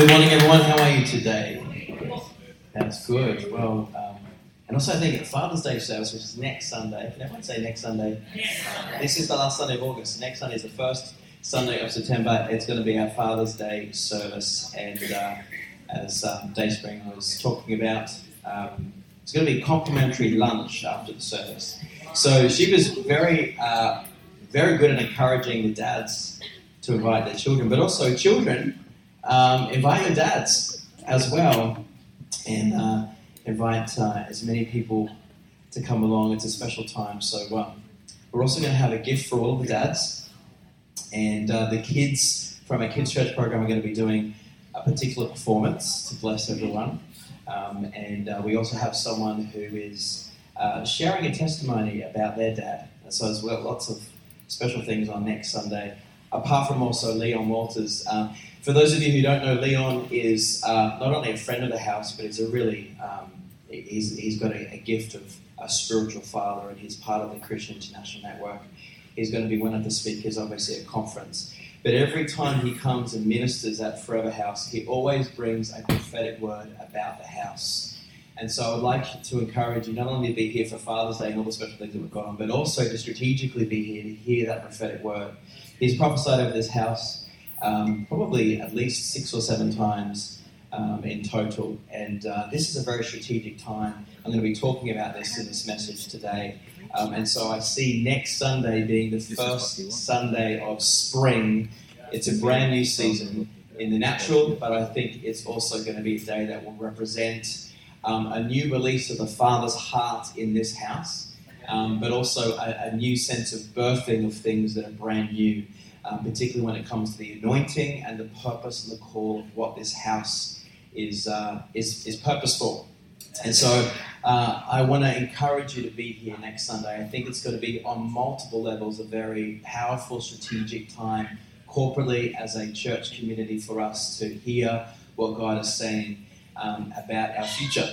Good morning, everyone. How are you today? That's good. Well, um, and also I think at Father's Day service, which is next Sunday. Can everyone say next Sunday? This is the last Sunday of August. Next Sunday is the first Sunday of September. It's going to be our Father's Day service, and uh, as um, Dayspring was talking about, um, it's going to be a complimentary lunch after the service. So she was very, uh, very good at encouraging the dads to invite their children, but also children um, invite your dads as well, and uh, invite uh, as many people to come along. It's a special time. So um, we're also going to have a gift for all of the dads, and uh, the kids from our kids church program are going to be doing a particular performance to bless everyone. Um, and uh, we also have someone who is uh, sharing a testimony about their dad. And so there's lots of special things on next Sunday. Apart from also Leon Walters. Um, for those of you who don't know, Leon is uh, not only a friend of the house, but he's a really um, he's, he's got a, a, gift of a spiritual father, and he's part of the Christian International Network. He's going to be one of the speakers, obviously, at conference. But every time he comes and ministers at Forever House, he always brings a prophetic word about the house. And so I would like to encourage you not only to be here for Father's Day and all the special things that we've got on, but also to strategically be here to hear that prophetic word. He's prophesied over this house um, probably at least six or seven times um, in total. And uh, this is a very strategic time. I'm going to be talking about this in this message today. Um, and so I see next Sunday being the first Sunday of spring. It's a brand new season in the natural, but I think it's also going to be a day that will represent um, a new release of the Father's heart in this house, um, but also a, a new sense of birthing of things that are brand new um, particularly when it comes to the anointing and the purpose and the call of what this house is, uh, is, is purposeful. And so uh, I want to encourage you to be here next Sunday. I think it's going to be on multiple levels a very powerful, strategic time corporately as a church community for us to hear what God is saying um, about our future.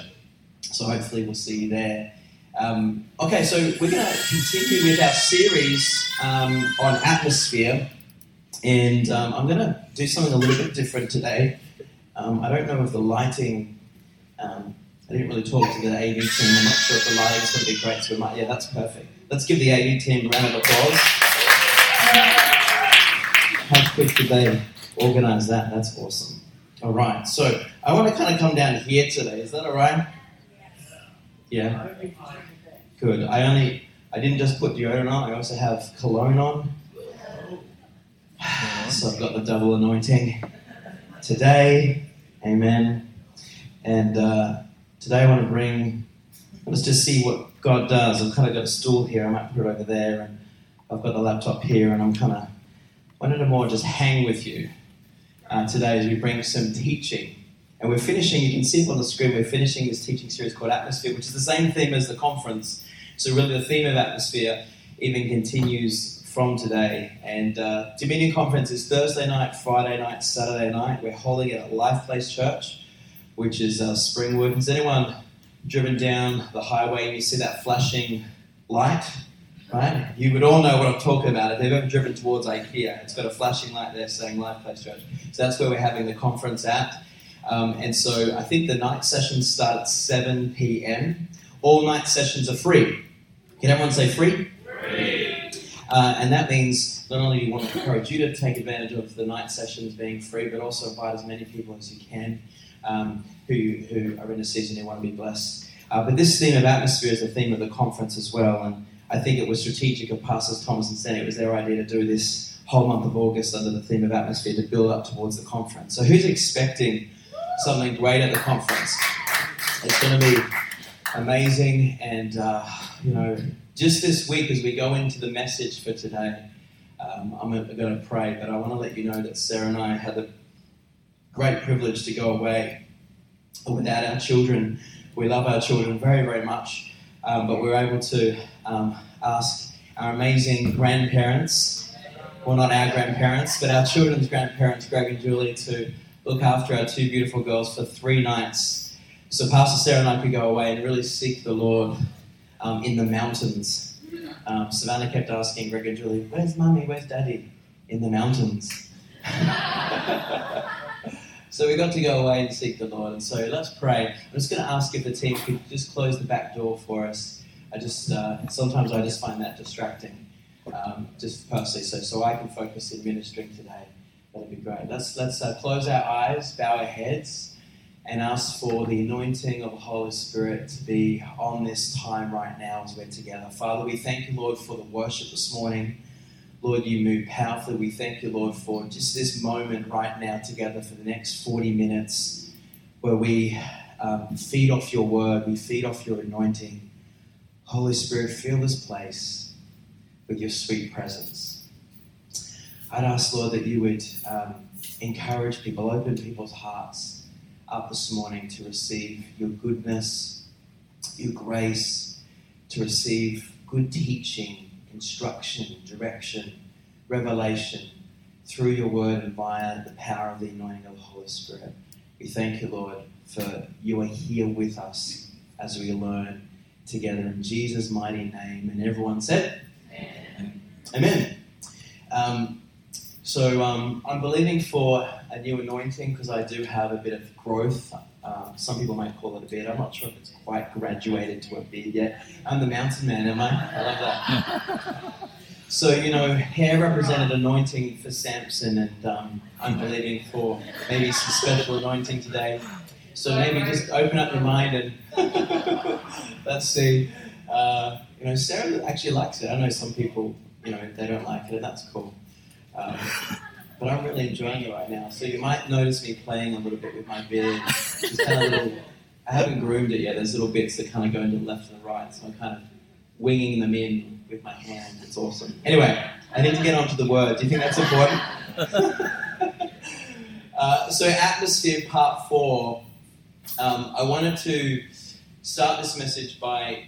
So hopefully we'll see you there. Um, okay, so we're going to continue with our series um, on atmosphere. And um, I'm going to do something a little bit different today. Um, I don't know if the lighting, um, I didn't really talk to the AV team. I'm not sure if the lighting's going to be great, so we might, yeah, that's perfect. Let's give the AV team a round of applause. How quick did they organize that? That's awesome. All right, so I want to kind of come down here today. Is that all right? Yeah. Good. I only, I didn't just put deodorant on. I also have cologne on. So I've got the double anointing today. Amen. And uh, today I want to bring, let's just see what God does. I've kind of got a stool here. I might put it over there. And I've got the laptop here. And I'm kind of wanted to more just hang with you uh, today as we bring some teaching. And we're finishing, you can see it on the screen, we're finishing this teaching series called Atmosphere, which is the same theme as the conference. So, really, the theme of atmosphere even continues from today. And uh, Dominion Conference is Thursday night, Friday night, Saturday night. We're holding it at Life Place Church, which is uh, Springwood. Has anyone driven down the highway and you see that flashing light? Right? You would all know what I'm talking about. If they've ever driven towards IKEA, it's got a flashing light there saying Life Place Church. So that's where we're having the conference at. Um, and so I think the night sessions start at 7 p.m. All night sessions are free. Can everyone say free? Uh, and that means not only do we want to encourage you to take advantage of the night sessions being free, but also invite as many people as you can um, who, who are in a season who want to be blessed. Uh, but this theme of atmosphere is the theme of the conference as well. And I think it was strategic of Pastors Thomas and Sandy. It was their idea to do this whole month of August under the theme of atmosphere to build up towards the conference. So who's expecting something great at the conference? It's going to be amazing and, uh, you know, just this week, as we go into the message for today, um, I'm going to pray, but I want to let you know that Sarah and I had the great privilege to go away without our children. We love our children very, very much, um, but we are able to um, ask our amazing grandparents, well, not our grandparents, but our children's grandparents, Greg and Julie, to look after our two beautiful girls for three nights. So Pastor Sarah and I could go away and really seek the Lord um, in the mountains. Um, Savannah kept asking Greg and Julie, Where's mummy? Where's daddy? In the mountains. So we got to go away and seek the Lord. And so let's pray. I'm just going to ask if the team could just close the back door for us. I just uh, sometimes I just find that distracting, um, just personally. So so I can focus in ministering today. That'd be great. Let's let's uh, close our eyes, bow our heads, and ask for the anointing of the Holy Spirit to be on this time right now as we're together. Father, we thank you, Lord, for the worship this morning. Lord, you move powerfully. We thank you, Lord, for just this moment right now together for the next 40 minutes where we um, feed off your word, we feed off your anointing. Holy Spirit, fill this place with your sweet presence. I'd ask, Lord, that you would um, encourage people, open people's hearts up this morning to receive your goodness, your grace, to receive good teaching, instruction, direction, revelation through your word and via the power of the anointing of the Holy Spirit. We thank you, Lord, for you are here with us as we learn together in Jesus' mighty name. And everyone said, Amen. Amen. Um, so um, I'm believing for a new anointing because I do have a bit of growth. Um, some people might call it a beard. I'm not sure if it's quite graduated to a beard yet. I'm the mountain man, am I? I love that. so, you know, hair represented anointing for Samson, and um, I'm believing for maybe some special anointing today. So maybe just open up your mind and let's see. Uh, you know, Sarah actually likes it. I know some people, you know, they don't like it, and that's cool. Um, but I'm really enjoying it right now. So you might notice me playing a little bit with my beard. Just kind of little, I haven't groomed it yet. There's little bits that kind of go into the left and the right, so I'm kind of winging them in with my hand. It's awesome. Anyway, I need to get onto the word. Do you think that's important? uh, so, atmosphere part four. Um, I wanted to start this message by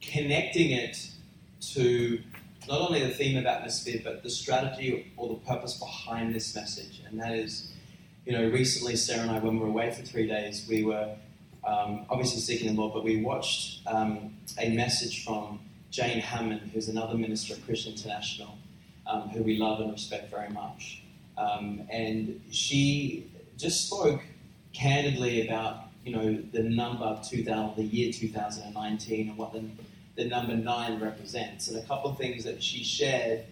connecting it to not only the theme of atmosphere, but the strategy or the purpose behind this message. And that is, you know, recently Sarah and I, when we were away for three days, we were um, obviously seeking the Lord, but we watched um, a message from Jane Hamon, who's another minister at Christian International, um, who we love and respect very much. Um, and she just spoke candidly about, you know, the number 2000, the year 2019 and what the the number nine represents. And a couple of things that she shared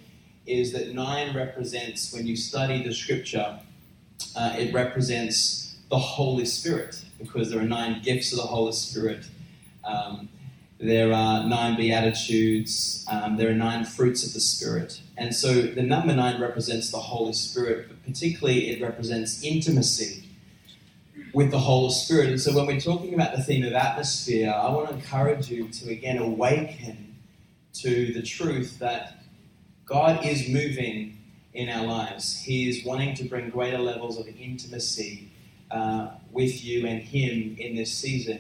is that nine represents, when you study the scripture, uh, it represents the Holy Spirit because there are nine gifts of the Holy Spirit. Um, there are nine beatitudes. Um, there are nine fruits of the Spirit. And so the number nine represents the Holy Spirit, but particularly it represents intimacy with the Holy Spirit. And so when we're talking about the theme of atmosphere, I want to encourage you to again awaken to the truth that God is moving in our lives. He is wanting to bring greater levels of intimacy uh, with you and Him in this season.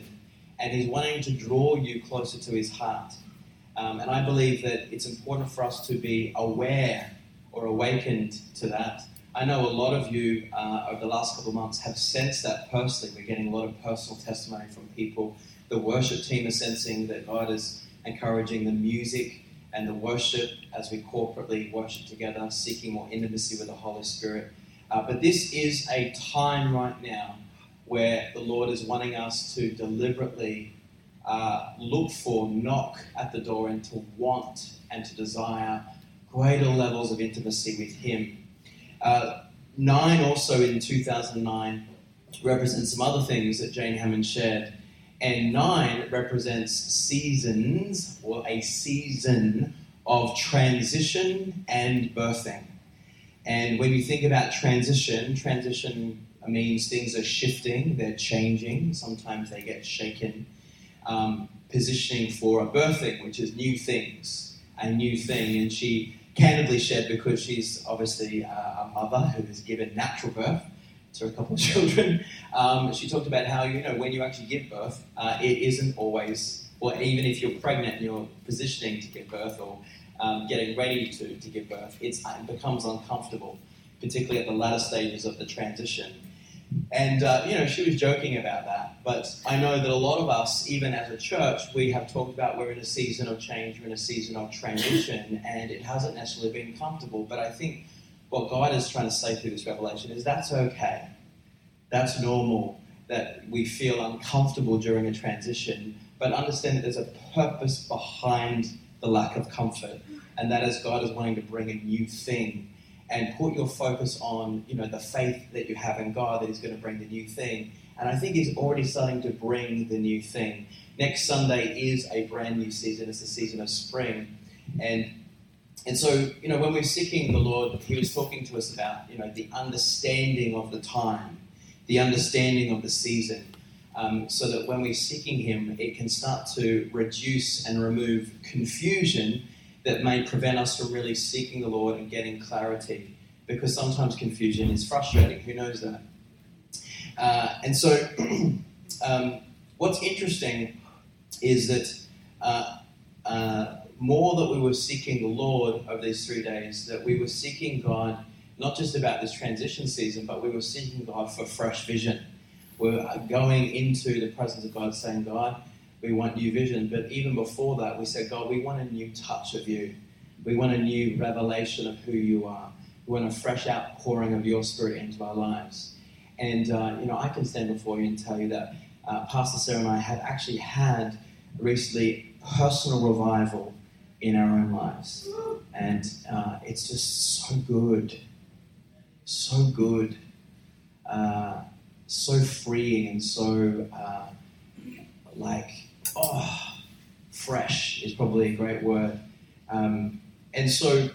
And He's wanting to draw you closer to His heart. Um, and I believe that it's important for us to be aware or awakened to that I know a lot of you uh, over the last couple of months have sensed that personally. We're getting a lot of personal testimony from people. The worship team is sensing that God is encouraging the music and the worship as we corporately worship together, seeking more intimacy with the Holy Spirit. Uh, but this is a time right now where the Lord is wanting us to deliberately uh, look for, knock at the door, and to want and to desire greater levels of intimacy with Him uh, nine also in 2009 represents some other things that Jane Hamon shared. And nine represents seasons or a season of transition and birthing. And when you think about transition, transition means things are shifting, they're changing, sometimes they get shaken. Um, positioning for a birthing, which is new things, a new thing. And she candidly shared because she's obviously uh, a mother who has given natural birth to a couple of children. Um, she talked about how, you know, when you actually give birth, uh, it isn't always, or even if you're pregnant and you're positioning to give birth or um, getting ready to, to give birth, it becomes uncomfortable, particularly at the latter stages of the transition. And, uh, you know, she was joking about that. But I know that a lot of us, even as a church, we have talked about we're in a season of change, we're in a season of transition, and it hasn't necessarily been comfortable. But I think what God is trying to say through this revelation is that's okay. That's normal that we feel uncomfortable during a transition, but understand that there's a purpose behind the lack of comfort, and that is God is wanting to bring a new thing and put your focus on you know the faith that you have in God that He's going to bring the new thing. And I think He's already starting to bring the new thing. Next Sunday is a brand new season. It's the season of spring, and and so you know when we're seeking the Lord, He was talking to us about you know the understanding of the time, the understanding of the season. Um, so that when we're seeking Him, it can start to reduce and remove confusion that may prevent us from really seeking the Lord and getting clarity. Because sometimes confusion is frustrating. Who knows that? Uh, and so, um, what's interesting is that uh, uh, more that we were seeking the Lord over these three days, that we were seeking God not just about this transition season, but we were seeking God for fresh vision. We're going into the presence of God saying, God, we want new vision. But even before that, we said, God, we want a new touch of you. We want a new revelation of who you are. We want a fresh outpouring of your spirit into our lives. And, uh, you know, I can stand before you and tell you that uh, Pastor Sarah and I have actually had recently personal revival in our own lives. And uh, it's just so good. So good. Uh, so freeing and so, uh, like, oh, fresh is probably a great word. Um, and so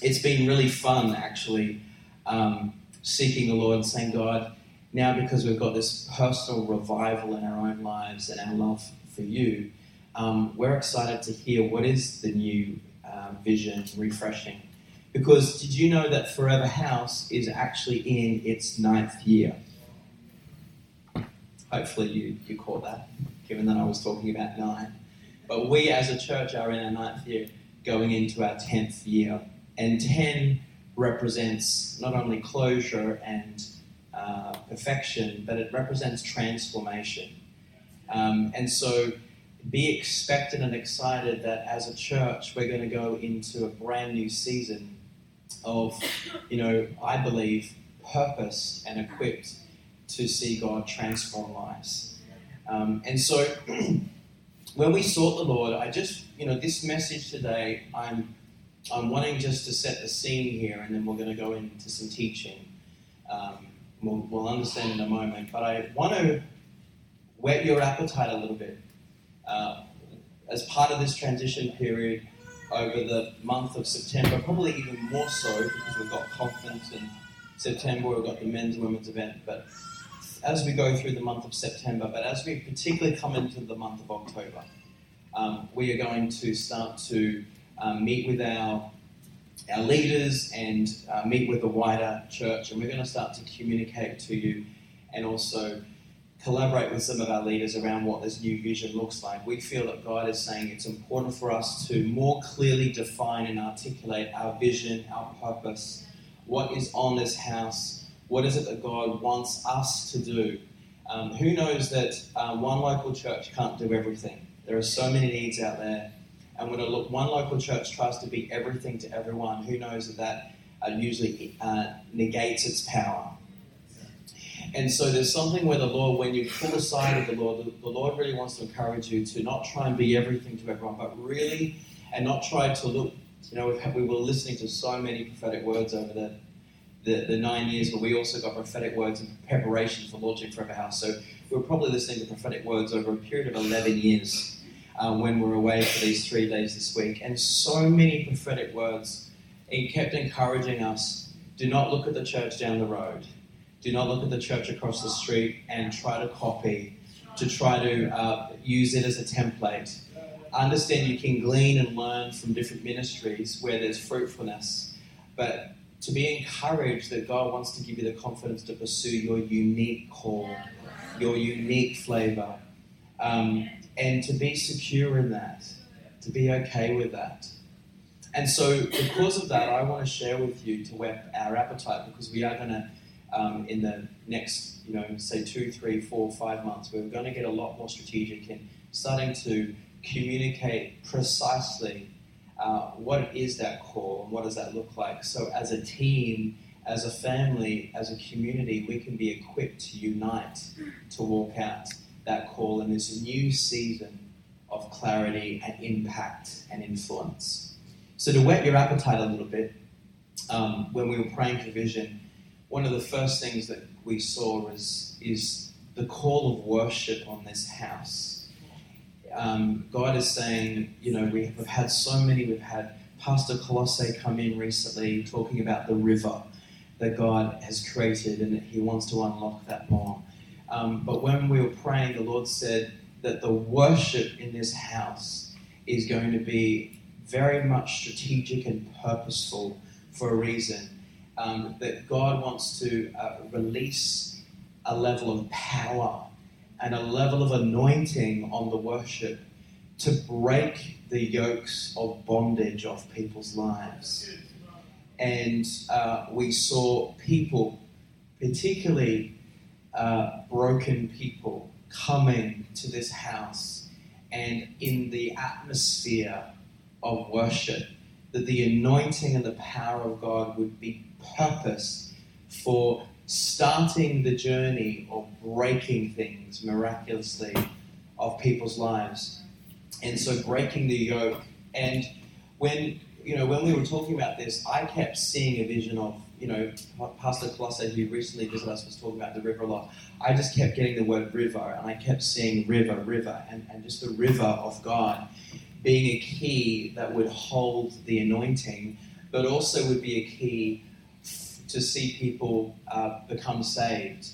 it's been really fun actually um, seeking the Lord and saying, God, now because we've got this personal revival in our own lives and our love for you, um, we're excited to hear what is the new uh, vision, refreshing. Because did you know that Forever House is actually in its ninth year? Hopefully you, you caught that given that I was talking about nine. But we as a church are in our ninth year, going into our tenth year. And 10 represents not only closure and uh, perfection, but it represents transformation. Um, and so be expectant and excited that as a church, we're going to go into a brand new season of, you know, I believe, purpose and equipped to see God transform lives. Um, and so when we sought the Lord, I just, you know, this message today, I'm, I'm wanting just to set the scene here, and then we're going to go into some teaching. Um, we'll, we'll understand in a moment. But I want to whet your appetite a little bit. Uh, as part of this transition period over the month of September, probably even more so because we've got conference in September, we've got the men's and women's event, but as we go through the month of September, but as we particularly come into the month of October, um, we are going to start to um, meet with our our leaders and uh, meet with the wider church, and we're going to start to communicate to you and also collaborate with some of our leaders around what this new vision looks like. We feel that God is saying it's important for us to more clearly define and articulate our vision, our purpose, what is on this house what is it that God wants us to do? Um, who knows that uh, one local church can't do everything? There are so many needs out there. And when a look, one local church tries to be everything to everyone, who knows that that uh, usually uh, negates its power? And so there's something where the Lord, when you pull aside of the Lord, the, the Lord really wants to encourage you to not try and be everything to everyone, but really, and not try to look. You know, we were listening to so many prophetic words over the the, the nine years, but we also got prophetic words in preparation for launching Forever House. So we were probably listening to prophetic words over a period of 11 years uh, when we were away for these three days this week. And so many prophetic words. He kept encouraging us do not look at the church down the road, do not look at the church across the street and try to copy, to try to uh, use it as a template. understand you can glean and learn from different ministries where there's fruitfulness, but to be encouraged that God wants to give you the confidence to pursue your unique call, your unique flavor, um, and to be secure in that, to be okay with that. And so, because of that, I want to share with you to whet our appetite because we are going to, um, in the next, you know, say two, three, four, five months, we're going to get a lot more strategic in starting to communicate precisely uh, what is that call and what does that look like. So, as a team, as a family, as a community, we can be equipped to unite to walk out that call in this new season of clarity and impact and influence. So, to whet your appetite a little bit, um, when we were praying for vision, one of the first things that we saw was, is the call of worship on this house. Um, God is saying, you know, we have had so many, we've had Pastor Colosse come in recently talking about the river that God has created and that He wants to unlock that more. Um, but when we were praying, the Lord said that the worship in this house is going to be very much strategic and purposeful for a reason. Um, that God wants to uh, release a level of power and a level of anointing on the worship to break the yokes of bondage off people's lives. And uh, we saw people, particularly uh, broken people, coming to this house and in the atmosphere of worship, that the anointing and the power of God would be purpose for starting the journey of breaking things miraculously of people's lives. And so breaking the yoke. And when you know, when we were talking about this, I kept seeing a vision of, you know, Pastor Colosse, who recently visited us, was talking about the river a lot. I just kept getting the word river, and I kept seeing river, river, and, and just the river of God being a key that would hold the anointing, but also would be a key to see people uh, become saved,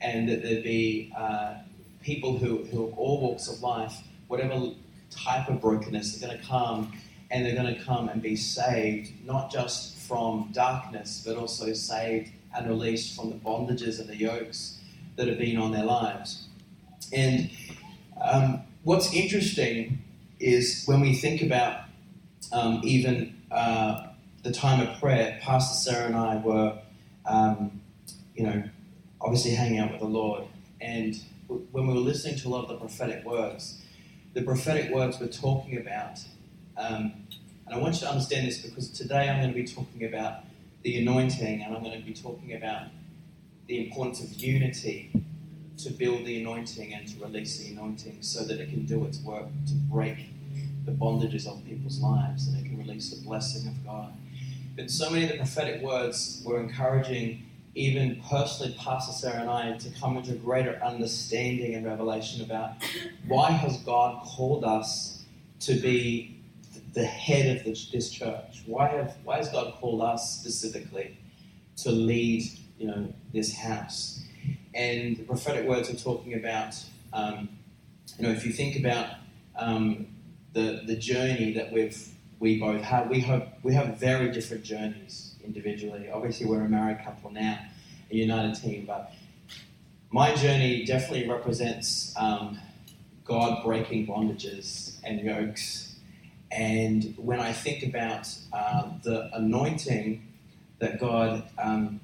and that there'd be uh, people who, who all walks of life, whatever type of brokenness, they're going to come and they're going to come and be saved, not just from darkness, but also saved and released from the bondages and the yokes that have been on their lives. And um, what's interesting is when we think about um, even uh, the time of prayer, Pastor Sarah and I were, um, you know, obviously hanging out with the Lord. And when we were listening to a lot of the prophetic words, the prophetic words were talking about, um, and I want you to understand this because today I'm going to be talking about the anointing and I'm going to be talking about the importance of unity to build the anointing and to release the anointing so that it can do its work to break the bondages of people's lives and it can release the blessing of God. But so many of the prophetic words were encouraging even personally Pastor Sarah and I to come into greater understanding and revelation about why has God called us to be the head of this church? Why have why has God called us specifically to lead you know this house? And the prophetic words are talking about um, you know if you think about um, the the journey that we've we both have. We have we have very different journeys individually. Obviously, we're a married couple now, a united team. But my journey definitely represents um, God breaking bondages and yokes. And when I think about uh, the anointing that God um,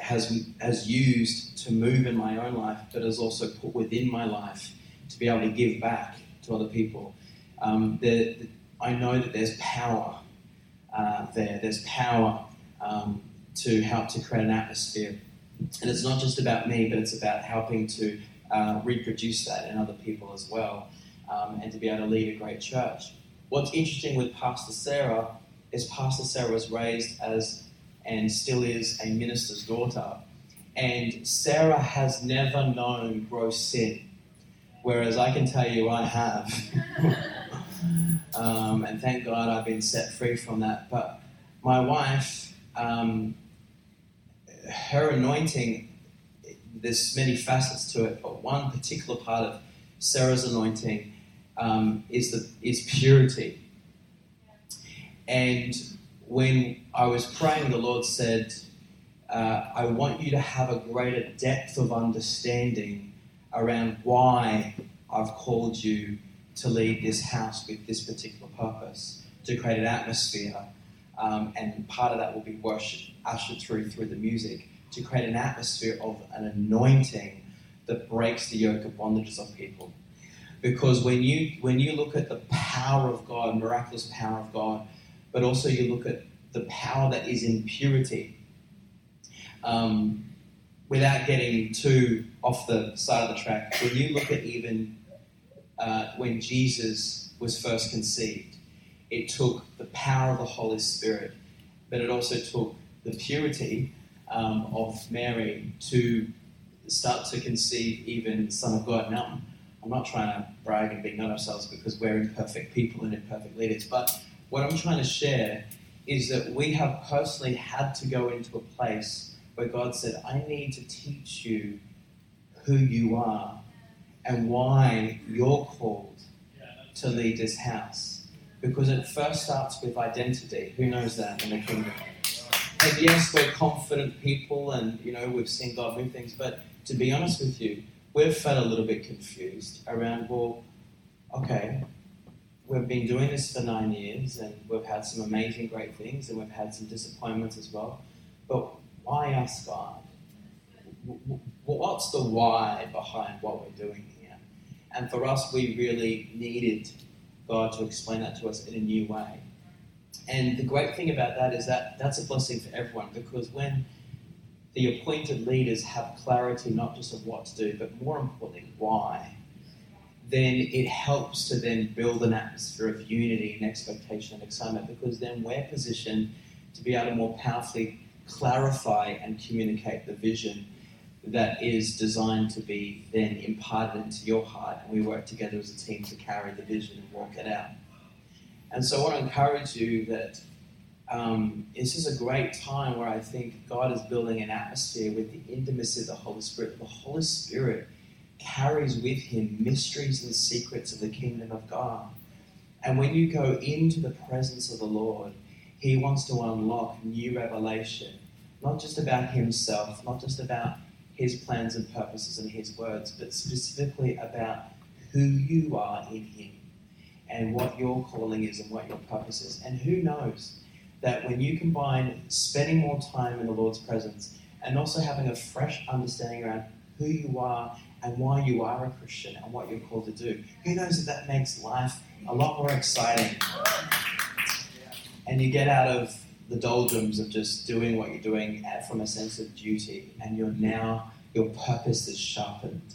has has used to move in my own life, but has also put within my life to be able to give back to other people. Um, the, the I know that there's power uh, there. There's power um, to help to create an atmosphere. And it's not just about me, but it's about helping to uh, reproduce that in other people as well um, and to be able to lead a great church. What's interesting with Pastor Sarah is Pastor Sarah was raised as and still is a minister's daughter. And Sarah has never known gross sin, whereas I can tell you I have. Um, and thank God I've been set free from that. But my wife, um, her anointing, there's many facets to it, but one particular part of Sarah's anointing um, is the is purity. And when I was praying, the Lord said, uh, "I want you to have a greater depth of understanding around why I've called you to lead this house with this particular purpose, to create an atmosphere. Um, and part of that will be worship ushered through through the music to create an atmosphere of an anointing that breaks the yoke of bondages of people. Because when you when you look at the power of God, miraculous power of God, but also you look at the power that is in purity, um, without getting too off the side of the track, when you look at even uh, when Jesus was first conceived, it took the power of the Holy Spirit, but it also took the purity um, of Mary to start to conceive even the Son of God. Now, I'm not trying to brag and big on ourselves because we're imperfect people and imperfect leaders, but what I'm trying to share is that we have personally had to go into a place where God said, I need to teach you who you are and why you're called to lead this house. Because it first starts with identity. Who knows that in the kingdom? And yes, we're confident people and, you know, we've seen God move things, but to be honest with you, we've felt a little bit confused around, well, okay, we've been doing this for nine years and we've had some amazing, great things and we've had some disappointments as well. But why us, God? What's the why behind what we're doing? And for us, we really needed God to explain that to us in a new way. And the great thing about that is that that's a blessing for everyone because when the appointed leaders have clarity not just of what to do, but more importantly, why, then it helps to then build an atmosphere of unity and expectation and excitement because then we're positioned to be able to more powerfully clarify and communicate the vision that is designed to be then imparted into your heart and we work together as a team to carry the vision and walk it out. And so I want to encourage you that um, this is a great time where I think God is building an atmosphere with the intimacy of the Holy Spirit. The Holy Spirit carries with him mysteries and secrets of the kingdom of God. And when you go into the presence of the Lord, he wants to unlock new revelation, not just about himself, not just about his plans and purposes and his words, but specifically about who you are in him and what your calling is and what your purpose is. And who knows that when you combine spending more time in the Lord's presence and also having a fresh understanding around who you are and why you are a Christian and what you're called to do. Who knows that that makes life a lot more exciting? And you get out of the doldrums of just doing what you're doing from a sense of duty, and you're now, your purpose is sharpened.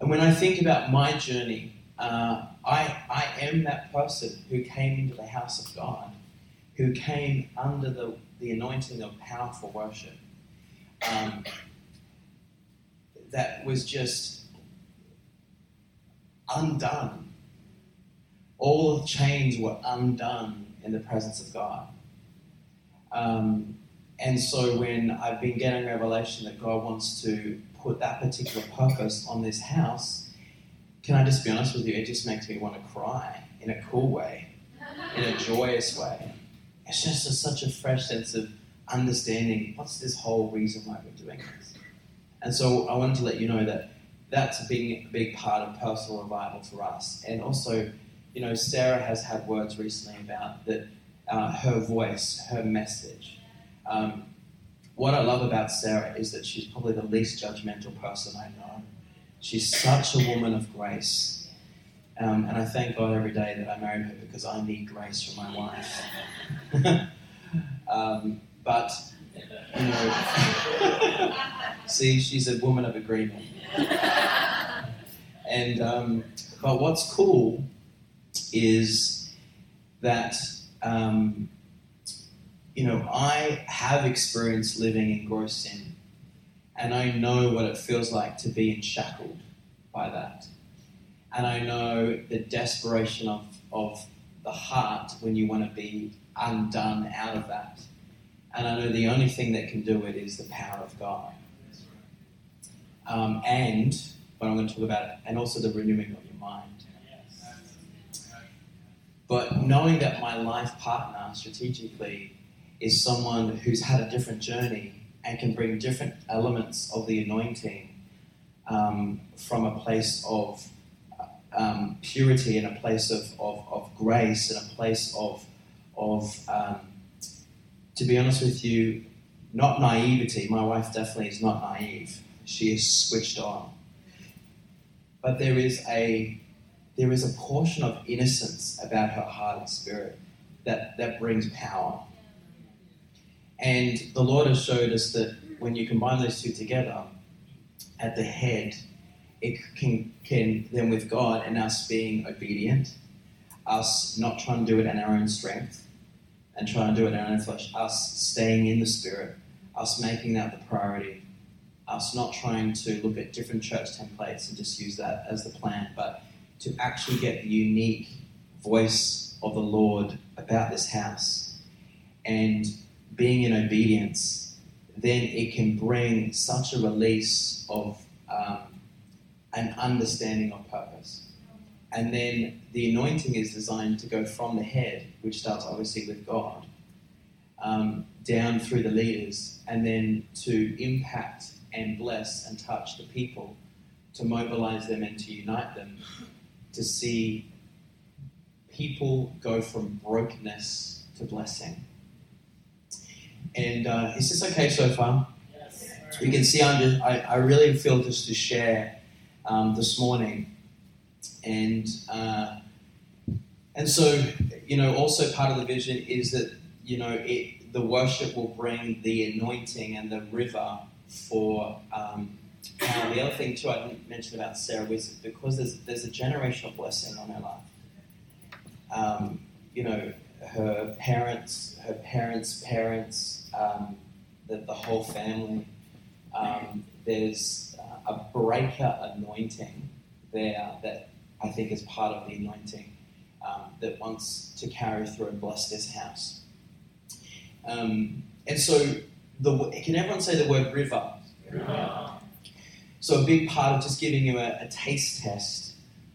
And when I think about my journey, uh, I, I am that person who came into the house of God, who came under the, the anointing of powerful worship. Um, that was just undone. All the chains were undone in the presence of God. Um, and so when I've been getting revelation that God wants to put that particular purpose on this house, can I just be honest with you? It just makes me want to cry in a cool way, in a joyous way. It's just a, such a fresh sense of understanding what's this whole reason why we're doing this. And so I wanted to let you know that that's a big, big part of personal revival for us. And also, you know, Sarah has had words recently about that uh, her voice, her message. Um, what I love about Sarah is that she's probably the least judgmental person I know. She's such a woman of grace. Um, and I thank God every day that I married her because I need grace from my wife. um, but, you know, see, she's a woman of agreement. and, um, but what's cool is that, um, you know, I have experienced living in gross sin, and I know what it feels like to be enshackled by that. And I know the desperation of, of the heart when you want to be undone out of that. And I know the only thing that can do it is the power of God. Um, and what I'm going to talk about, it, and also the renewing of your mind. But knowing that my life partner strategically is someone who's had a different journey and can bring different elements of the anointing um, from a place of um, purity and a place of, of, of, grace and a place of, of um, to be honest with you, not naivety. My wife definitely is not naive. She is switched on. But there is a there is a portion of innocence about her heart and spirit that, that brings power. And the Lord has showed us that when you combine those two together, at the head, it can, can then with God and us being obedient, us not trying to do it in our own strength and trying to do it in our own flesh, us staying in the Spirit, us making that the priority, us not trying to look at different church templates and just use that as the plan, but to actually get the unique voice of the Lord about this house and being in obedience, then it can bring such a release of um, an understanding of purpose. And then the anointing is designed to go from the head, which starts obviously with God, um, down through the leaders, and then to impact and bless and touch the people, to mobilize them and to unite them, to see people go from brokenness to blessing. And uh, is this okay so far? Yes. You can see I'm just, I, I really feel just to share um, this morning. And, uh, and so, you know, also part of the vision is that, you know, it, the worship will bring the anointing and the river for um, the other thing too I didn't mention about Sarah was because there's there's a generational blessing on her life. Um, you know, her parents, her parents' parents, um, the, the whole family. Um, there's a breaker anointing there that I think is part of the anointing um, that wants to carry through and bless this house. Um, and so, the, can everyone say the word river? river? So, a big part of just giving you a, a taste test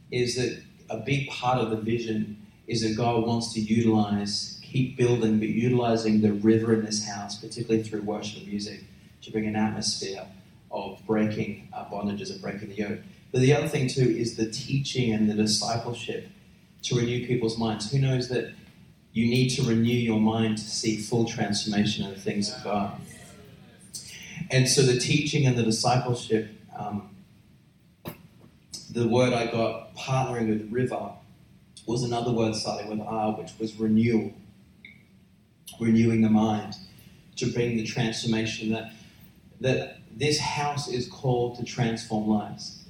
is that a big part of the vision is that God wants to utilize, keep building, but utilizing the river in this house, particularly through worship music, to bring an atmosphere of breaking bondages and breaking the yoke. But the other thing, too, is the teaching and the discipleship to renew people's minds. Who knows that you need to renew your mind to see full transformation in the things of God? And so the teaching and the discipleship, um, the word I got partnering with River was another word starting with R, which was renewal, renewing the mind to bring the transformation that that this house is called to transform lives.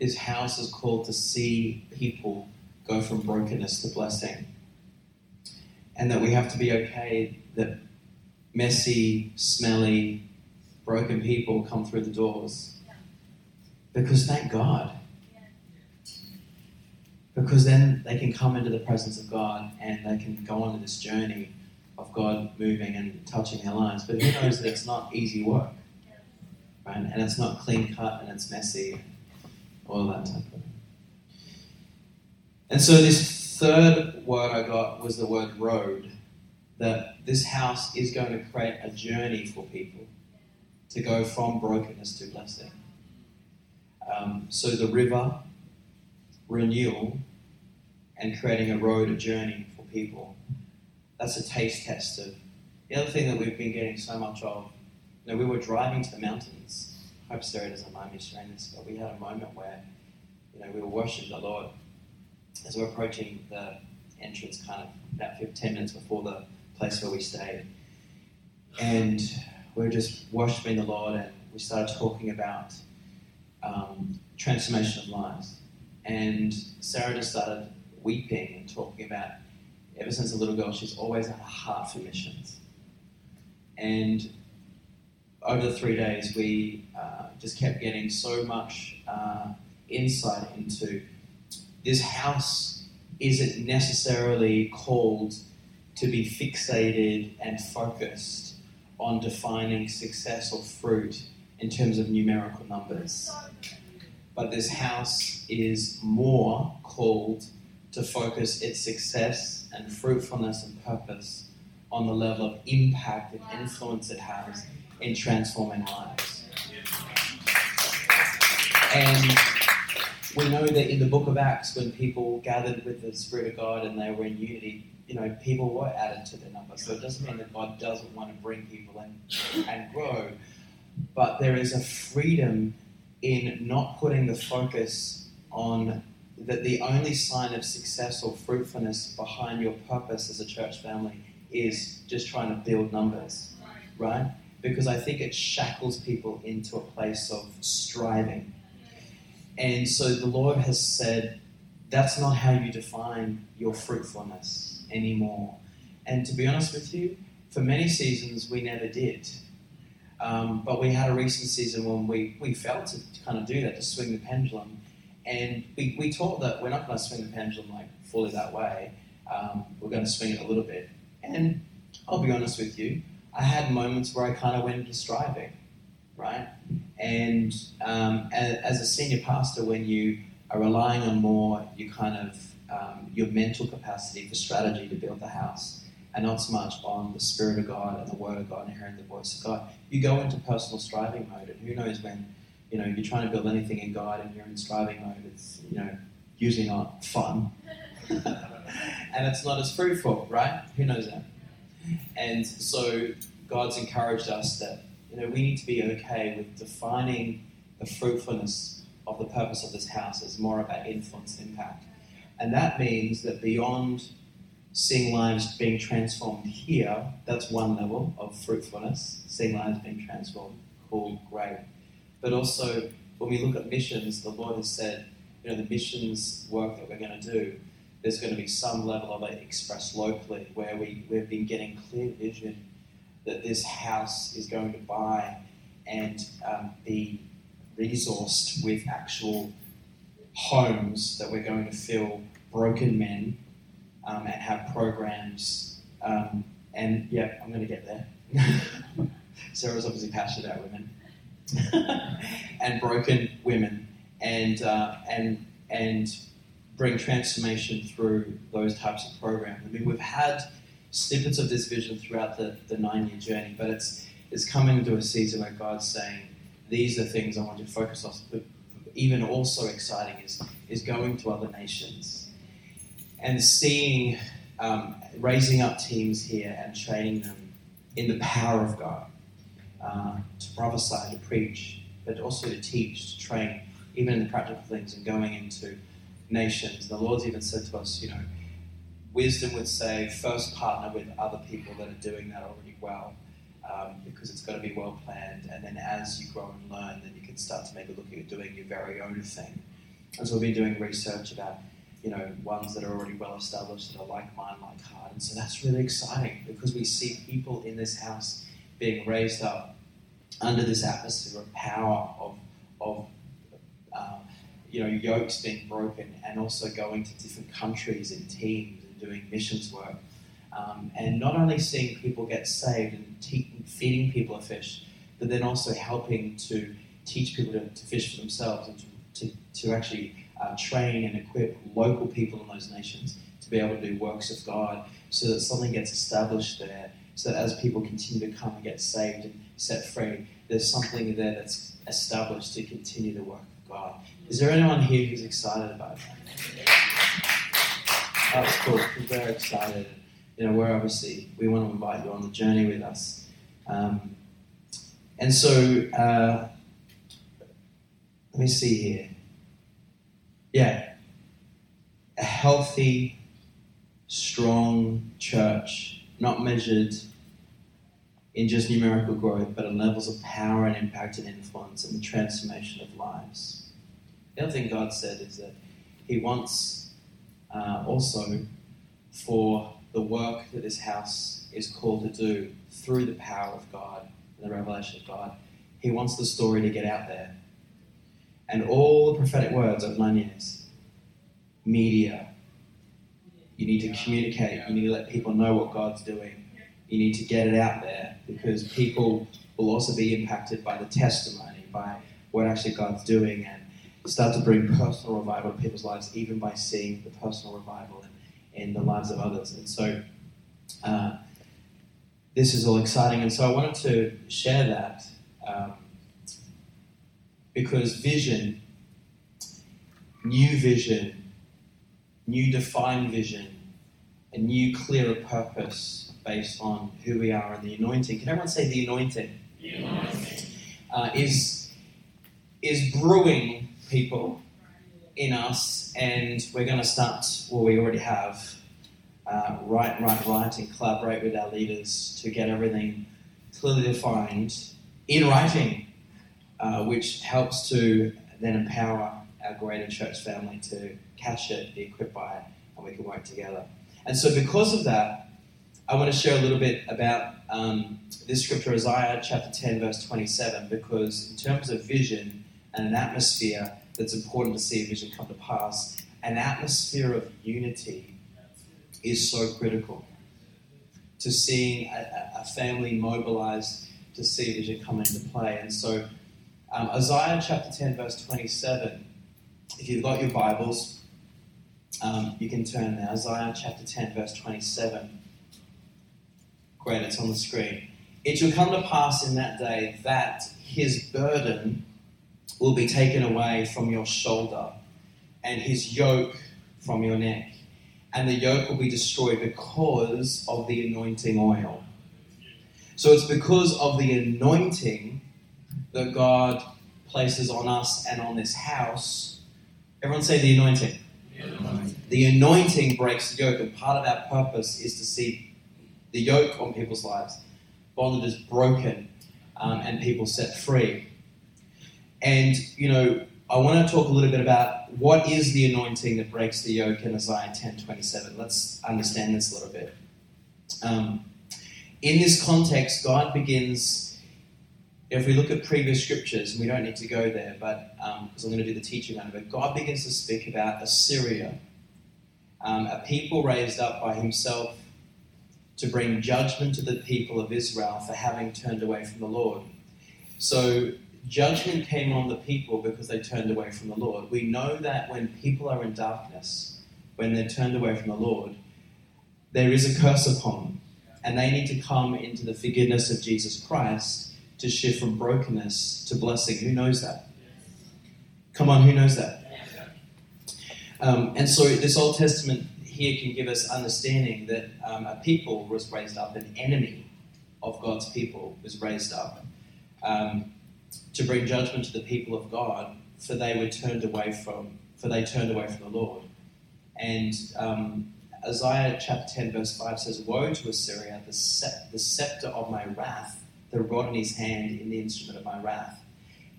This house is called to see people go from brokenness to blessing. And that we have to be okay that messy, smelly, broken people come through the doors. Because thank God. Because then they can come into the presence of God and they can go on this journey of God moving and touching their lives. But who knows that it's not easy work? Right? And it's not clean cut and it's messy, all that type of thing. And so this third word I got was the word road. That this house is going to create a journey for people to go from brokenness to blessing. Um, so the river, renewal, and creating a road, a journey for people. That's a taste test of the other thing that we've been getting so much of You know, we were driving to the mountains. I hope Sarah doesn't mind me sharing this, but we had a moment where, you know, we were worshiping the Lord as we're approaching the entrance, kind of about 15 minutes before the place where we stayed. And we were just worshiping the Lord, and we started talking about um, transformation of lives. And Sarah just started weeping and talking about, ever since a little girl, she's always had a heart for missions. And over the three days, we uh, just kept getting so much uh, insight into this house isn't necessarily called to be fixated and focused on defining success or fruit in terms of numerical numbers. But this house is more called to focus its success and fruitfulness and purpose on the level of impact and influence it has in transforming lives. And we know that in the book of Acts, when people gathered with the Spirit of God and they were in unity, you know, people were added to their number. So it doesn't mean that God doesn't want to bring people in and grow, but there is a freedom in not putting the focus on that the only sign of success or fruitfulness behind your purpose as a church family is just trying to build numbers, right? because I think it shackles people into a place of striving. And so the Lord has said, that's not how you define your fruitfulness anymore. And to be honest with you, for many seasons we never did. Um, but we had a recent season when we, we felt to kind of do that, to swing the pendulum. And we, we taught that we're not going to swing the pendulum like fully that way. Um, we're going to swing it a little bit. And I'll be honest with you, I had moments where I kind of went into striving, right? And um, as, as, a senior pastor, when you are relying on more, your kind of um, your mental capacity for strategy to build the house, and not so much on the Spirit of God and the Word of God and hearing the voice of God. You go into personal striving mode, and who knows when you know you're trying to build anything in God and you're in striving mode. It's you know usually not fun, and it's not as fruitful, right? Who knows that? And so God's encouraged us that you know we need to be okay with defining the fruitfulness of the purpose of this house is more about influence and impact. And that means that beyond seeing lives being transformed here, that's one level of fruitfulness, seeing lives being transformed. Cool, great. But also, when we look at missions, the Lord has said, you know, the missions work that we're going to do, there's going to be some level of it expressed locally where we, we've been getting clear vision that this house is going to buy and um, be resourced with actual homes that we're going to fill broken men um, and have programs. Um, and yeah, I'm going to get there. Sarah's obviously passionate about women and broken women, and uh, and and bring transformation through those types of programs. I mean, we've had snippets of this vision throughout the, the nine-year journey, but it's it's coming into a season where God's saying, "These are things I want to focus on." But even also exciting is is going to other nations and seeing, um, raising up teams here and training them in the power of God uh, to prophesy, to preach, but also to teach, to train, even in the practical things and going into nations. The Lord's even said to us, you know, wisdom would say first partner with other people that are doing that already well. Um, because it's got to be well planned, and then as you grow and learn, then you can start to a look at doing your very own thing. And so we've been doing research about you know, ones that are already well established that are like mind, like heart. And so that's really exciting because we see people in this house being raised up under this atmosphere of power, of, of uh, you know, yokes being broken, and also going to different countries in teams and doing missions work. Um, and not only seeing people get saved and te- feeding people a fish, but then also helping to teach people to, to fish for themselves and to, to, to actually uh, train and equip local people in those nations to be able to do works of God so that something gets established there, so that as people continue to come and get saved and set free, there's something there that's established to continue the work of God. Is there anyone here who's excited about that? That's cool. Very excited. You know, we're obviously, we want to invite you on the journey with us. Um, and so, uh, let me see here yeah, a healthy, strong church, not measured in just numerical growth, but in levels of power and impact and influence and the transformation of lives. The other thing God said is that He wants uh, also for the work that this house is called to do through the power of God and the revelation of God. He wants the story to get out there and all the prophetic words of nine years. Media. You need to communicate. You need to let people know what God's doing. You need to get it out there because people will also be impacted by the testimony, by what actually God's doing, and start to bring personal revival to people's lives, even by seeing the personal revival in, in the lives of others. And so, uh, this is all exciting. And so, I wanted to share that. Um, because vision, new vision, new defined vision, a new clearer purpose based on who we are and the anointing. Can everyone say the anointing? The anointing. Uh, is is brewing people in us, and we're going to start. Well, we already have. Uh, right, right, right, and collaborate with our leaders to get everything clearly defined in writing, uh, which helps to then empower our greater church family to catch it, be equipped by it, and we can work together. And so, because of that, I want to share a little bit about um, this scripture, Isaiah chapter 10, verse 27, because in terms of vision and an atmosphere that's important to see vision come to pass, an atmosphere of unity is so critical to seeing a, a family mobilized to see vision come into play. And so, um, Isaiah chapter 10, verse 27, if you've got your Bibles, um, you can turn there. Isaiah chapter 10, verse 27. Great, it's on the screen. It shall come to pass in that day that his burden will be taken away from your shoulder, and his yoke from your neck. And the yoke will be destroyed because of the anointing oil. So it's because of the anointing that God places on us and on this house. Everyone say the anointing. The anointing, the anointing breaks the yoke, and part of our purpose is to see the yoke on people's lives, bondage is broken, um, and people set free. And, you know, I want to talk a little bit about what is the anointing that breaks the yoke in Isaiah 10 27. Let's understand this a little bit. Um, in this context, God begins, if we look at previous scriptures, and we don't need to go there, but because um, I'm going to do the teaching on it, God begins to speak about Assyria, um, a people raised up by himself to bring judgment to the people of Israel for having turned away from the Lord. So judgment came on the people because they turned away from the Lord. We know that when people are in darkness, when they're turned away from the Lord, there is a curse upon them. And they need to come into the forgiveness of Jesus Christ to shift from brokenness to blessing. Who knows that? Come on, who knows that? Um, and so this Old Testament here can give us understanding that um, a people was raised up, an enemy of God's people was raised up. Um, to bring judgment to the people of God, for they were turned away from, for they turned away from the Lord. And um, Isaiah chapter 10, verse 5 says, Woe to Assyria, the, scepter, the scepter of my wrath, the rod in his hand in the instrument of my wrath.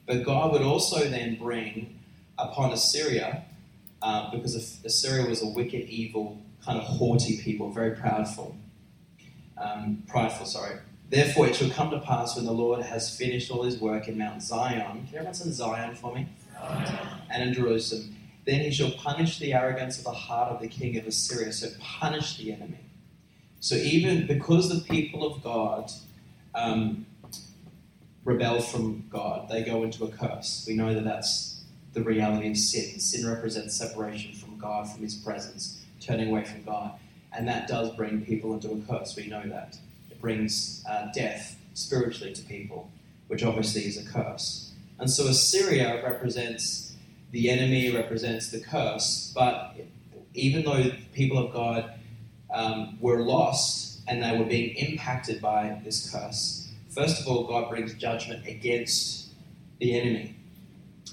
But God would also then bring upon Assyria, uh, because Assyria was a wicked, evil, kind of haughty people, very proudful, um, prideful, sorry. Therefore, it shall come to pass when the Lord has finished all his work in Mount Zion. Can everyone say Zion for me? Zion. And in Jerusalem. Then he shall punish the arrogance of the heart of the king of Assyria. So punish the enemy. So even because the people of God um, rebel from God, they go into a curse. We know that that's the reality of sin. Sin represents separation from God, from his presence, turning away from God. And that does bring people into a curse. We know that brings uh, death spiritually to people, which obviously is a curse. And so Assyria represents the enemy, represents the curse, but even though people of God um, were lost and they were being impacted by this curse, first of all, God brings judgment against the enemy.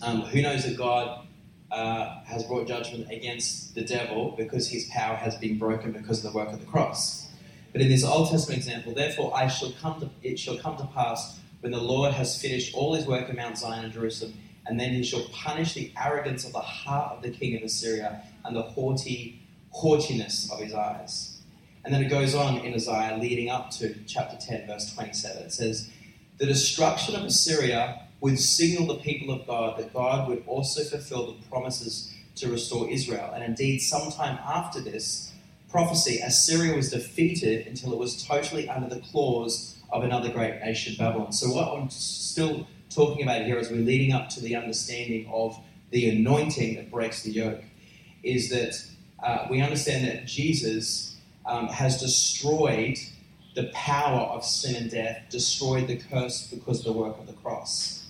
Um, who knows that God uh, has brought judgment against the devil because his power has been broken because of the work of the cross? But in this Old Testament example, therefore I shall come to, it shall come to pass when the Lord has finished all his work in Mount Zion and Jerusalem, and then he shall punish the arrogance of the heart of the king of Assyria and the haughty haughtiness of his eyes. And then it goes on in Isaiah leading up to chapter 10, verse 27. It says, The destruction of Assyria would signal the people of God that God would also fulfill the promises to restore Israel. And indeed, sometime after this, prophecy, Assyria was defeated until it was totally under the claws of another great nation, Babylon. So, what I'm still talking about here as we're leading up to the understanding of the anointing that breaks the yoke is that uh, we understand that Jesus um, has destroyed the power of sin and death, destroyed the curse because of the work of the cross.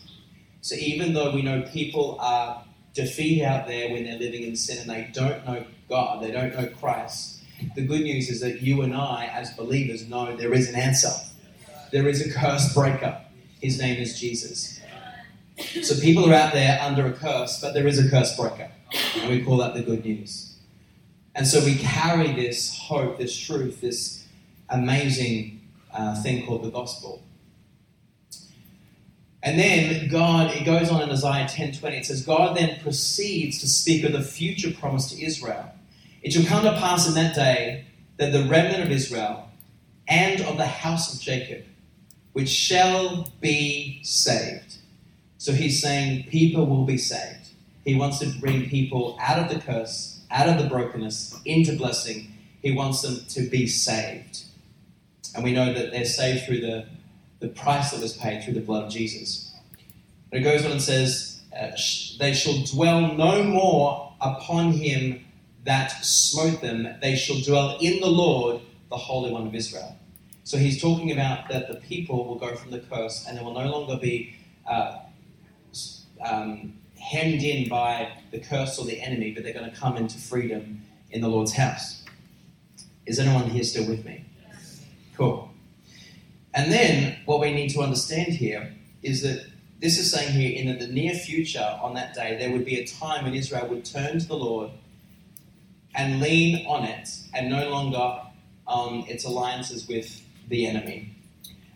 So, even though we know people are defeated out there when they're living in sin and they don't know God, they don't know Christ, the good news is that you and I, as believers, know there is an answer. There is a curse breaker. His name is Jesus. So people are out there under a curse, but there is a curse breaker. And we call that the good news. And so we carry this hope, this truth, this amazing uh, thing called the gospel. And then God, it goes on in Isaiah 10:20. It says, God then proceeds to speak of the future promise to Israel. It shall come to pass in that day that the remnant of Israel and of the house of Jacob, which shall be saved. So he's saying people will be saved. He wants to bring people out of the curse, out of the brokenness, into blessing. He wants them to be saved. And we know that they're saved through the, the price that was paid through the blood of Jesus. But it goes on and says, uh, They shall dwell no more upon him that smote them. They shall dwell in the Lord, the Holy One of Israel. So he's talking about that the people will go from the curse and they will no longer be uh, um, hemmed in by the curse or the enemy, but they're going to come into freedom in the Lord's house. Is anyone here still with me? Cool. And then what we need to understand here is that this is saying here in the near future, on that day, there would be a time when Israel would turn to the Lord and lean on it and no longer on its alliances with the enemy.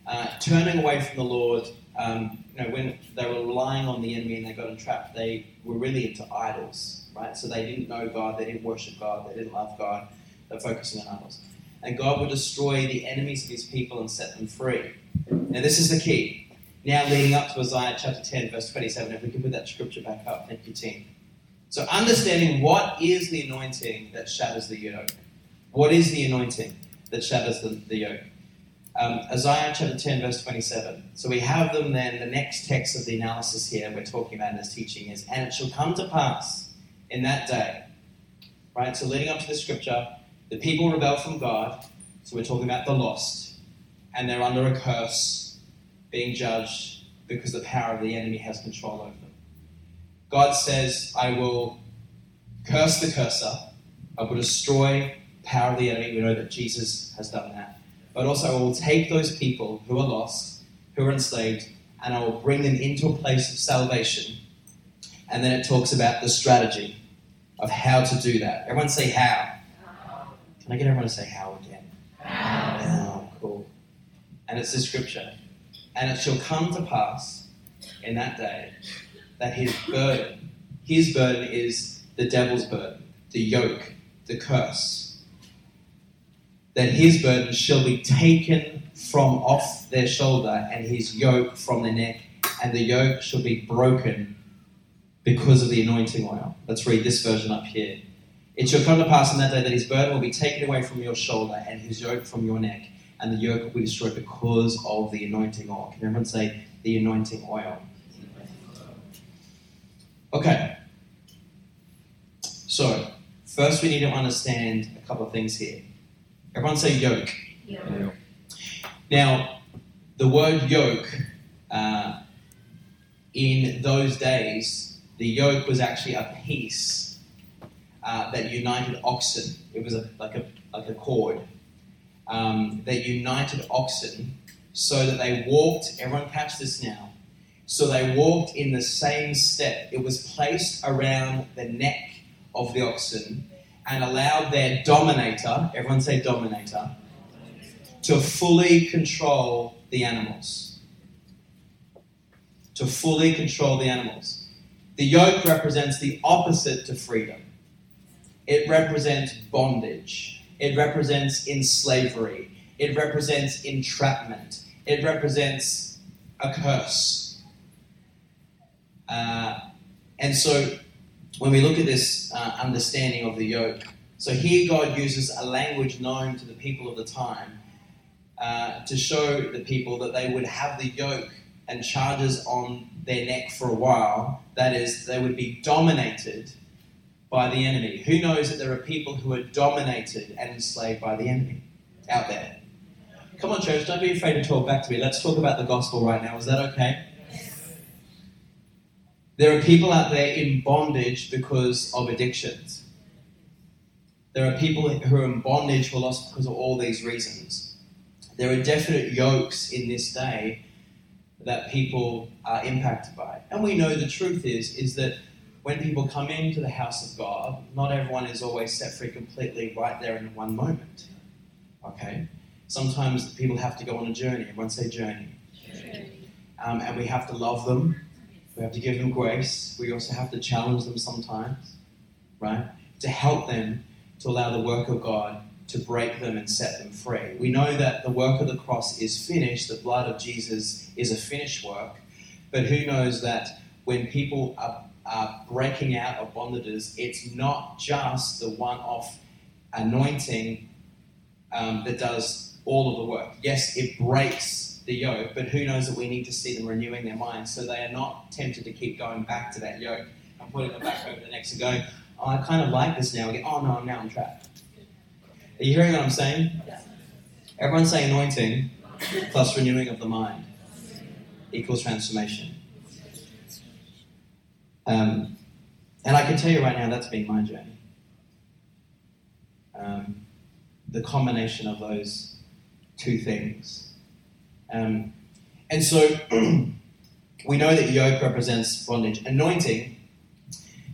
Uh, turning away from the Lord, um, you know, when they were relying on the enemy and they got entrapped, they were really into idols, right? So they didn't know God, they didn't worship God, they didn't love God, they're focusing on idols. And God will destroy the enemies of his people and set them free. Now, this is the key. Now, leading up to Isaiah chapter 10, verse 27, if we can put that scripture back up, thank you, team. So, understanding what is the anointing that shatters the yoke. What is the anointing that shatters the, the yoke? Um, Isaiah chapter 10, verse 27. So we have them then, the next text of the analysis here we're talking about in this teaching is, And it shall come to pass in that day, right? So leading up to the scripture, the people rebel from God. So we're talking about the lost, and they're under a curse, being judged because the power of the enemy has control over them. God says, I will curse the curser, I will destroy the power of the enemy. We know that Jesus has done that but also I will take those people who are lost, who are enslaved, and I will bring them into a place of salvation. And then it talks about the strategy of how to do that. Everyone say how. Can I get everyone to say how again? How. Oh, cool. And it's the scripture. And it shall come to pass in that day that his burden, his burden is the devil's burden, the yoke, the curse that his burden shall be taken from off their shoulder and his yoke from their neck, and the yoke shall be broken because of the anointing oil. Let's read this version up here. It shall come to pass in that day that his burden will be taken away from your shoulder and his yoke from your neck, and the yoke will be destroyed because of the anointing oil. Can everyone say the anointing oil? Okay. So, first we need to understand a couple of things here. Everyone say yoke. Yeah. Now, the word yoke, uh, in those days, the yoke was actually a piece uh, that united oxen. It was a, like, a, like a cord um, that united oxen so that they walked, everyone catch this now, so they walked in the same step. It was placed around the neck of the oxen and allowed their dominator, everyone say dominator, to fully control the animals. To fully control the animals. The yoke represents the opposite to freedom. It represents bondage. It represents enslavery. It represents entrapment. It represents a curse. Uh, and so when we look at this uh, understanding of the yoke, so here God uses a language known to the people of the time uh, to show the people that they would have the yoke and charges on their neck for a while. That is, they would be dominated by the enemy. Who knows that there are people who are dominated and enslaved by the enemy out there? Come on, church, don't be afraid to talk back to me. Let's talk about the gospel right now. Is that okay? There are people out there in bondage because of addictions. There are people who are in bondage who are lost because of all these reasons. There are definite yokes in this day that people are impacted by. And we know the truth is, is that when people come into the house of God, not everyone is always set free completely right there in one moment. Okay? Sometimes people have to go on a journey. Everyone say journey. journey. um, and we have to love them. We have to give them grace. We also have to challenge them sometimes, right? To help them to allow the work of God to break them and set them free. We know that the work of the cross is finished, the blood of Jesus is a finished work, but who knows that when people are, are breaking out of bondages, it's not just the one off anointing um, that does all of the work. Yes, it breaks the yoke, but who knows that we need to see them renewing their minds so they are not tempted to keep going back to that yoke and putting them back over the next and going, oh, I kind of like this now. Oh no, now I'm trapped. Are you hearing what I'm saying? Everyone say anointing plus renewing of the mind equals transformation. Um, and I can tell you right now, that's been my journey. Um, the combination of those two things. Um, and so we know that yoke represents bondage. Anointing,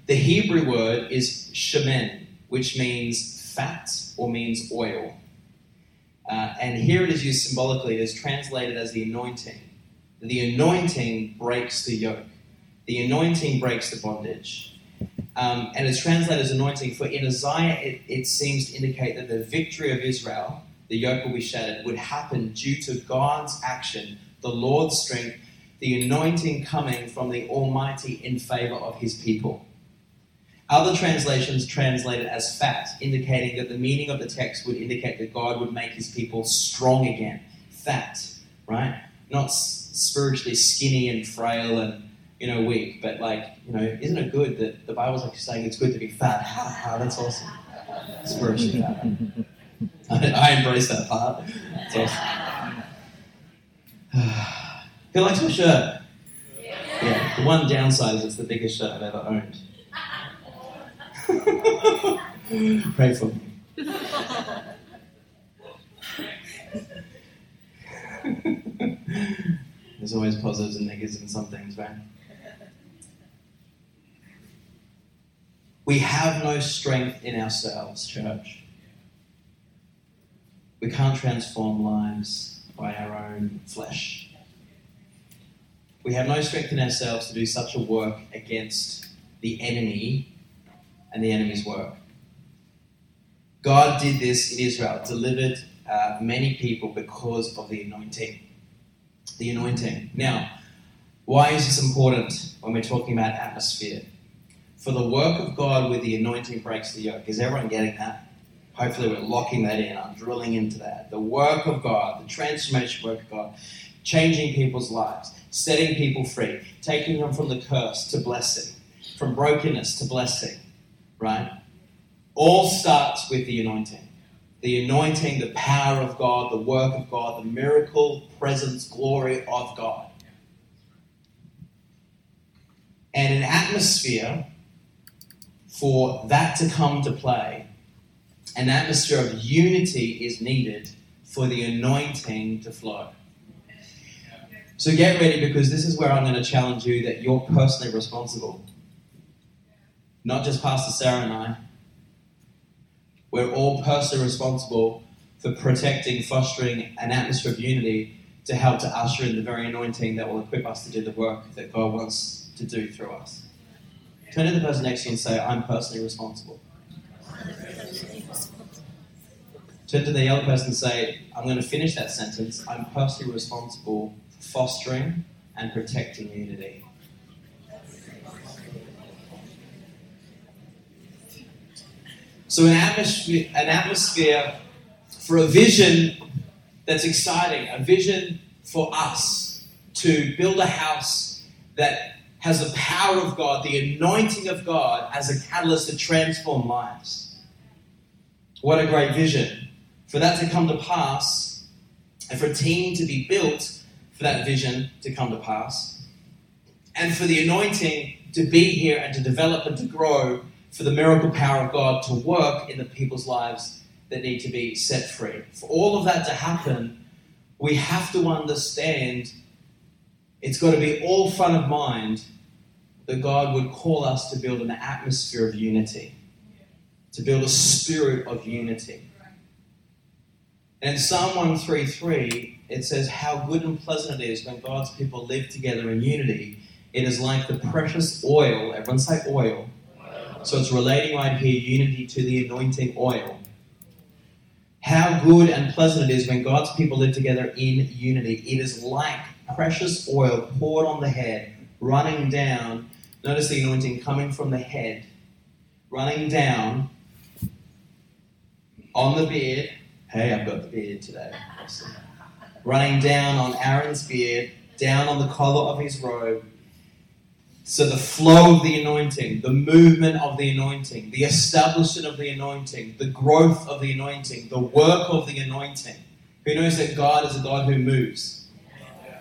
the Hebrew word is shemen, which means fat or means oil. Uh, and here it is used symbolically, it is translated as the anointing. The anointing breaks the yoke. The anointing breaks the bondage. Um, and it's translated as anointing, for in Isaiah it, it seems to indicate that the victory of Israel, the yoke will be shattered, would happen due to God's action, the Lord's strength, the anointing coming from the Almighty in favor of his people. Other translations translate it as fat, indicating that the meaning of the text would indicate that God would make his people strong again. Fat, right? Not spiritually skinny and frail and you know, weak, But like, you know, isn't it good that the Bible's actually saying it's good to be fat? Ha ha, that's awesome. Spiritually fat. I, I embrace that part. It's awesome. Who likes my shirt? Yeah. The one downside is it's the biggest shirt I've ever owned. Pray for me. There's always positives and negatives in some things, right? We have no strength in ourselves, church. We can't transform lives by our own flesh. We have no strength in ourselves to do such a work against the enemy and the enemy's work. God did this in Israel, delivered uh, many people because of the anointing. The anointing. Now, why is this important when we're talking about atmosphere? For the work of God with the anointing breaks the yoke. Is everyone getting that? Hopefully, we're locking that in. I'm drilling into that. The work of God, the transformation work of God, changing people's lives, setting people free, taking them from the curse to blessing, from brokenness to blessing, right? All starts with the anointing. The anointing, the power of God, the work of God, the miracle, presence, glory of God. And an atmosphere for that to come to play, an atmosphere of unity is needed for the anointing to flow. So get ready because this is where I'm going to challenge you that you're personally responsible. Not just Pastor Sarah and I. We're all personally responsible for protecting, fostering an atmosphere of unity to help to usher in the very anointing that will equip us to do the work that God wants to do through us. Turn to the person next to you and say, I'm personally responsible. Turn to the other person and say, I'm going to finish that sentence. I'm personally responsible for fostering and protecting unity. So, an atmosphere, an atmosphere for a vision that's exciting, a vision for us to build a house that has the power of God, the anointing of God as a catalyst to transform lives. What a great vision. For that to come to pass, and for a team to be built for that vision to come to pass, and for the anointing to be here and to develop and to grow, for the miracle power of God to work in the people's lives that need to be set free. For all of that to happen, we have to understand it's got to be all front of mind that God would call us to build an atmosphere of unity, to build a spirit of unity. And in Psalm 133, it says, How good and pleasant it is when God's people live together in unity. It is like the precious oil, everyone say oil. So it's relating right here unity to the anointing oil. How good and pleasant it is when God's people live together in unity. It is like precious oil poured on the head, running down. Notice the anointing coming from the head, running down on the beard. Hey, I've got the beard today. Awesome. Running down on Aaron's beard, down on the collar of his robe. So the flow of the anointing, the movement of the anointing, the establishment of the anointing, the growth of the anointing, the work of the anointing. Who knows that God is a God who moves?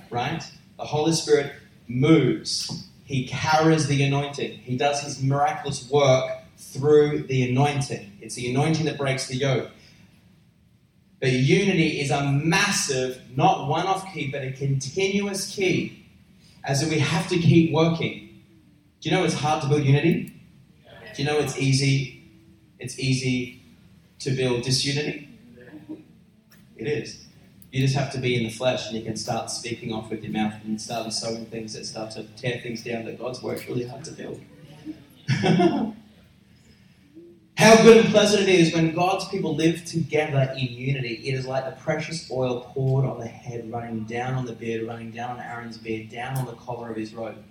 Right? The Holy Spirit moves. He carries the anointing. He does his miraculous work through the anointing. It's the anointing that breaks the yoke. But unity is a massive, not one off key, but a continuous key. As we have to keep working. Do you know it's hard to build unity? Do you know it's easy? It's easy to build disunity? It is. You just have to be in the flesh and you can start speaking off with your mouth and start sowing things that start to tear things down that God's work's really hard to build. How good and pleasant it is when God's people live together in unity. It is like the precious oil poured on the head, running down on the beard, running down on Aaron's beard, down on the collar of his robe.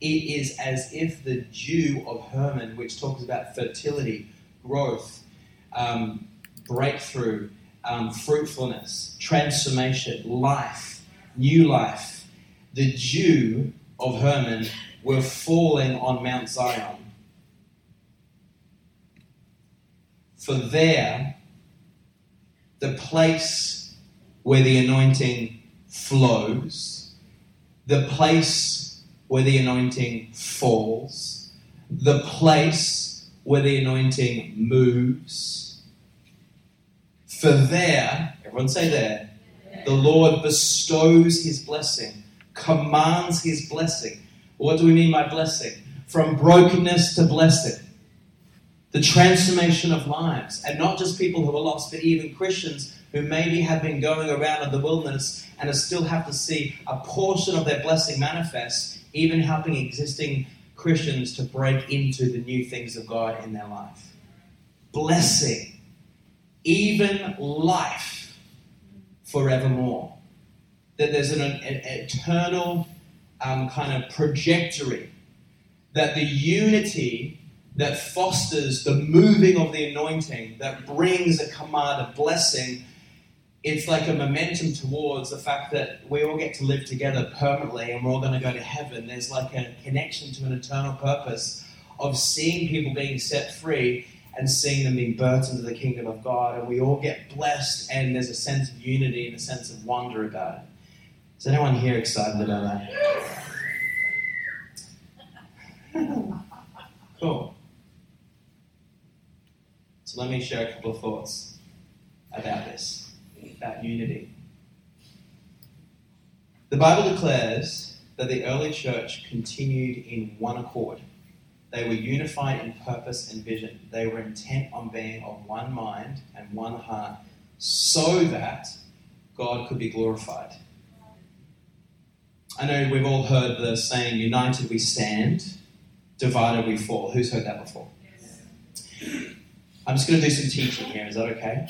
It is as if the dew of Hermon, which talks about fertility, growth, um, breakthrough, um, fruitfulness, transformation, life, new life, the dew of Hermon were falling on Mount Zion For there, the place where the anointing flows, the place where the anointing falls, the place where the anointing moves. For there, everyone say there, the Lord bestows his blessing, commands his blessing. What do we mean by blessing? From brokenness to blessing the transformation of lives, and not just people who are lost, but even Christians who maybe have been going around in the wilderness and still have to see a portion of their blessing manifest, even helping existing Christians to break into the new things of God in their life. Blessing, even life forevermore. That there's an, an eternal um, kind of trajectory that the unity that fosters the moving of the anointing, that brings a command of blessing, it's like a momentum towards the fact that we all get to live together permanently and we're all going to go to heaven. There's like a connection to an eternal purpose of seeing people being set free and seeing them being birthed into the kingdom of God. And we all get blessed, and there's a sense of unity and a sense of wonder about it. Is anyone here excited about that? cool. So let me share a couple of thoughts about this, about unity. The Bible declares that the early church continued in one accord. They were unified in purpose and vision. They were intent on being of one mind and one heart so that God could be glorified. I know we've all heard the saying, united we stand, divided we fall. Who's heard that before? I'm just going to do some teaching here. Is that okay?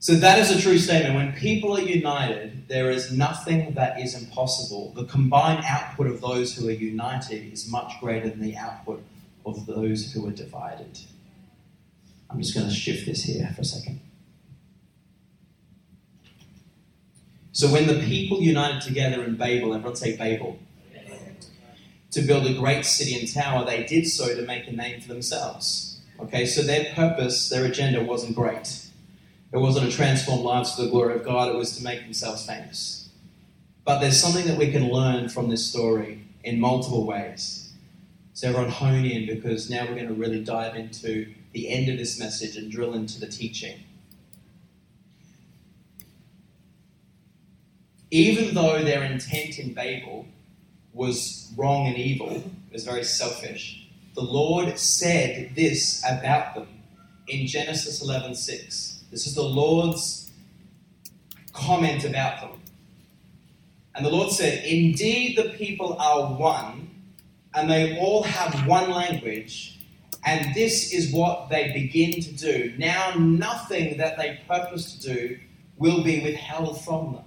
So, that is a true statement. When people are united, there is nothing that is impossible. The combined output of those who are united is much greater than the output of those who are divided. I'm just going to shift this here for a second. So, when the people united together in Babel, everyone say Babel, to build a great city and tower, they did so to make a name for themselves. Okay, so their purpose, their agenda wasn't great. It wasn't to transform lives for the glory of God, it was to make themselves famous. But there's something that we can learn from this story in multiple ways. So, everyone hone in because now we're going to really dive into the end of this message and drill into the teaching. Even though their intent in Babel was wrong and evil, it was very selfish, the Lord said this about them in Genesis 11:6. This is the Lord's comment about them. And the Lord said, Indeed, the people are one, and they all have one language, and this is what they begin to do. Now, nothing that they purpose to do will be withheld from them.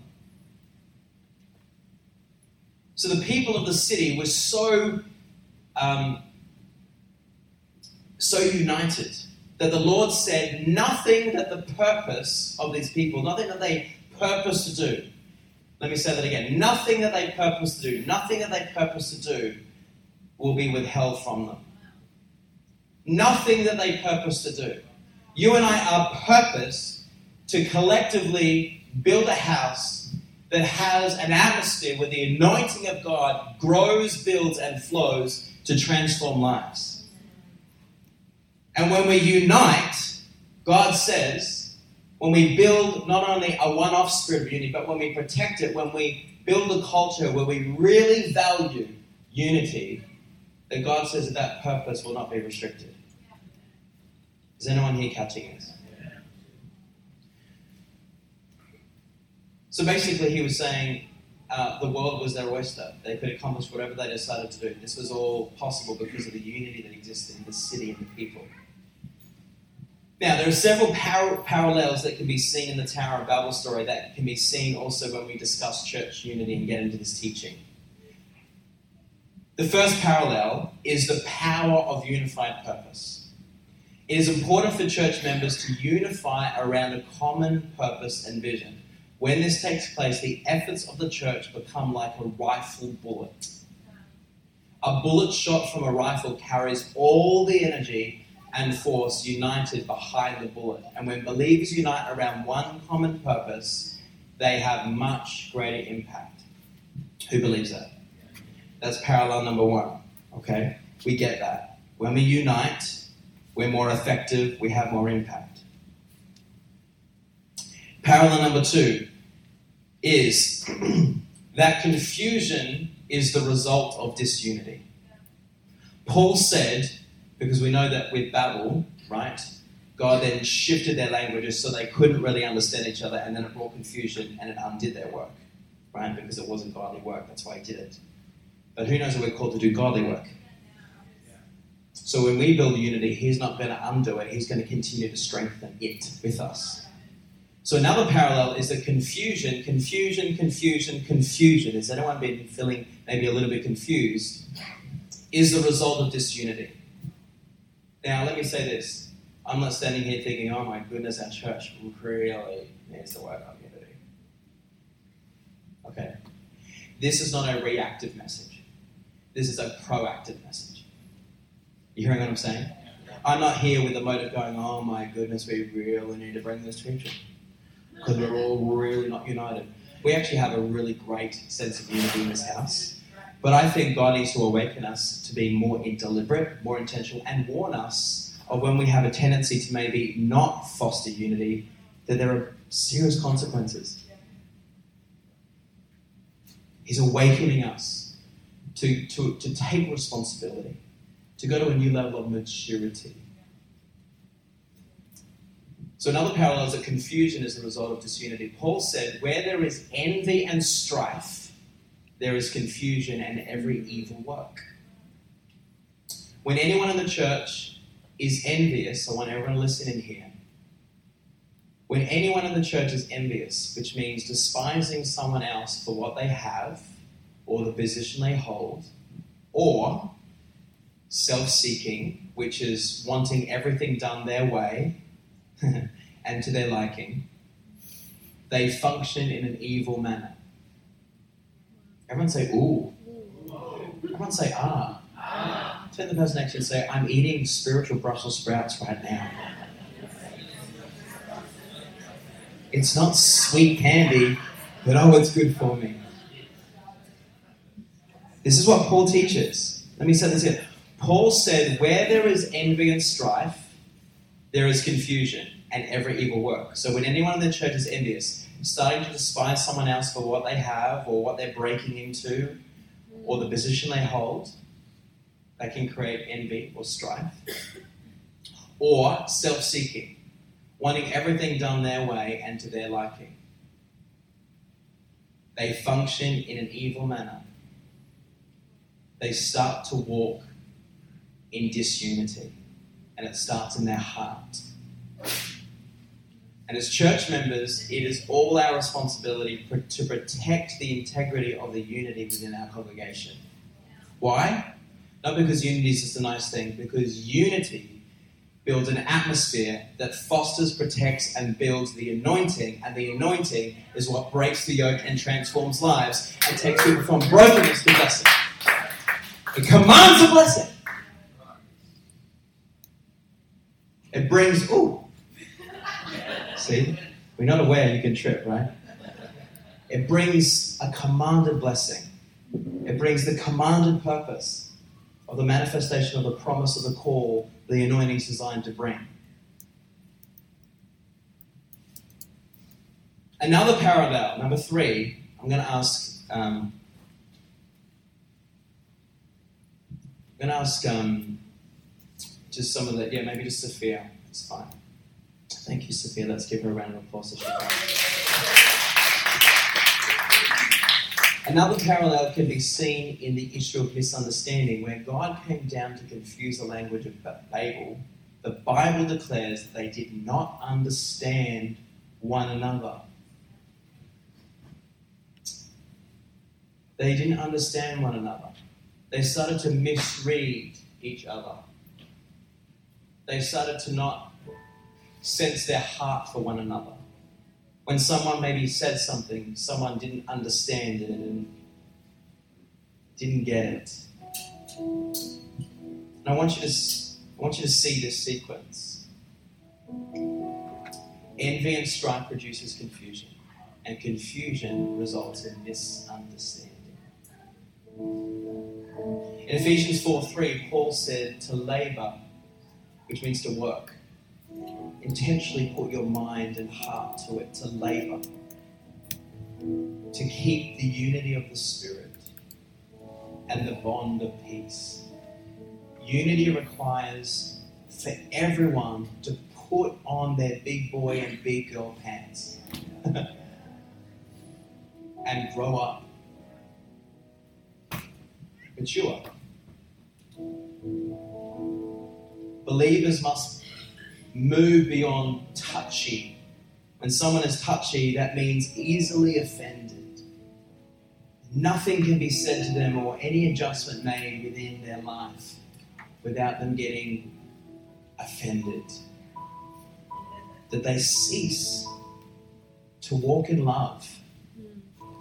So the people of the city were so um, so united that the Lord said nothing that the purpose of these people, nothing that they purpose to do. Let me say that again. Nothing that they purpose to do, nothing that they purpose to do will be withheld from them. Nothing that they purpose to do. You and I are purpose to collectively build a house that has an atmosphere where the anointing of God grows, builds, and flows to transform lives. And when we unite, God says, when we build not only a one off spirit of unity, but when we protect it, when we build a culture where we really value unity, then God says that that purpose will not be restricted. Is anyone here catching this? So basically, he was saying uh, the world was their oyster. They could accomplish whatever they decided to do. This was all possible because of the unity that existed in the city and the people. Now, there are several par- parallels that can be seen in the Tower of Babel story that can be seen also when we discuss church unity and get into this teaching. The first parallel is the power of unified purpose. It is important for church members to unify around a common purpose and vision. When this takes place, the efforts of the church become like a rifle bullet. A bullet shot from a rifle carries all the energy and force united behind the bullet. And when believers unite around one common purpose, they have much greater impact. Who believes that? That's parallel number one. Okay? We get that. When we unite, we're more effective, we have more impact. Parallel number two is that confusion is the result of disunity. Paul said, because we know that with Babel, right, God then shifted their languages so they couldn't really understand each other, and then it brought confusion and it undid their work, right, because it wasn't godly work. That's why he did it. But who knows that we're called to do godly work? So when we build unity, He's not going to undo it, He's going to continue to strengthen it with us. So another parallel is the confusion, confusion, confusion, confusion. Has anyone been feeling maybe a little bit confused? Is the result of disunity. Now, let me say this. I'm not standing here thinking, oh my goodness, our church really needs to work on unity. Okay. This is not a reactive message. This is a proactive message. You hearing what I'm saying? I'm not here with the motive going, oh my goodness, we really need to bring this to church because we're all really not united. We actually have a really great sense of unity in this house. But I think God needs to awaken us to be more deliberate, more intentional, and warn us of when we have a tendency to maybe not foster unity, that there are serious consequences. He's awakening us to, to, to take responsibility, to go to a new level of maturity. So another parallel is that confusion is the result of disunity. Paul said, Where there is envy and strife, there is confusion and every evil work. When anyone in the church is envious, I want everyone to listen in here. When anyone in the church is envious, which means despising someone else for what they have or the position they hold, or self seeking, which is wanting everything done their way and to their liking, they function in an evil manner. Everyone say, ooh. Everyone say, ah. ah. Turn the person next to you and say, I'm eating spiritual Brussels sprouts right now. It's not sweet candy, but oh, it's good for me. This is what Paul teaches. Let me say this here. Paul said, Where there is envy and strife, there is confusion and every evil work. So when anyone in the church is envious, starting to despise someone else for what they have or what they're breaking into or the position they hold, that can create envy or strife. Or self seeking, wanting everything done their way and to their liking. They function in an evil manner. They start to walk in disunity, and it starts in their heart. And as church members, it is all our responsibility to protect the integrity of the unity within our congregation. Why? Not because unity is just a nice thing, because unity builds an atmosphere that fosters, protects, and builds the anointing. And the anointing is what breaks the yoke and transforms lives and takes people from brokenness to blessing. It commands a blessing. It brings, ooh. See? We're not aware you can trip, right? It brings a commanded blessing. It brings the commanded purpose of the manifestation of the promise of the call the anointing is designed to bring. Another parallel, number three, I'm going to ask. Um, I'm going to ask um, just some of the, yeah, maybe just Sophia. It's fine. Thank you, Sophia. Let's give her a round of applause. Another parallel can be seen in the issue of misunderstanding, where God came down to confuse the language of Babel. The Bible declares that they did not understand one another. They didn't understand one another. They started to misread each other. They started to not sense their heart for one another when someone maybe said something, someone didn't understand it and didn't get it. And I want you to, I want you to see this sequence. Envy and strife produces confusion, and confusion results in misunderstanding. In Ephesians 4 3, Paul said to labor, which means to work intentionally put your mind and heart to it, to labor, to keep the unity of the Spirit and the bond of peace. Unity requires for everyone to put on their big boy and big girl pants and grow up, mature. Believers must move beyond touchy. When someone is touchy, that means easily offended. Nothing can be said to them or any adjustment made within their life without them getting offended. That they cease to walk in love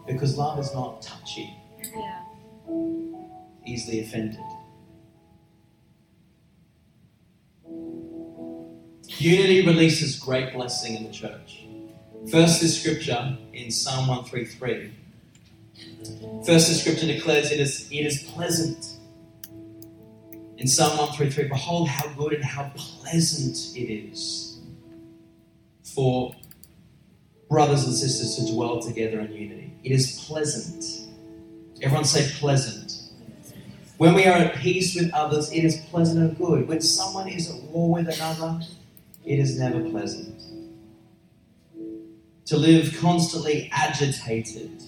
because love is not touchy, yeah. easily offended. Unity releases great blessing in the church. First, this scripture in Psalm 133. First, the scripture declares it is, it is pleasant. In Psalm 133, behold how good and how pleasant it is for brothers and sisters to dwell together in unity. It is pleasant. Everyone say pleasant. When we are at peace with others, it is pleasant and good. When someone is at war with another, it is never pleasant. To live constantly agitated,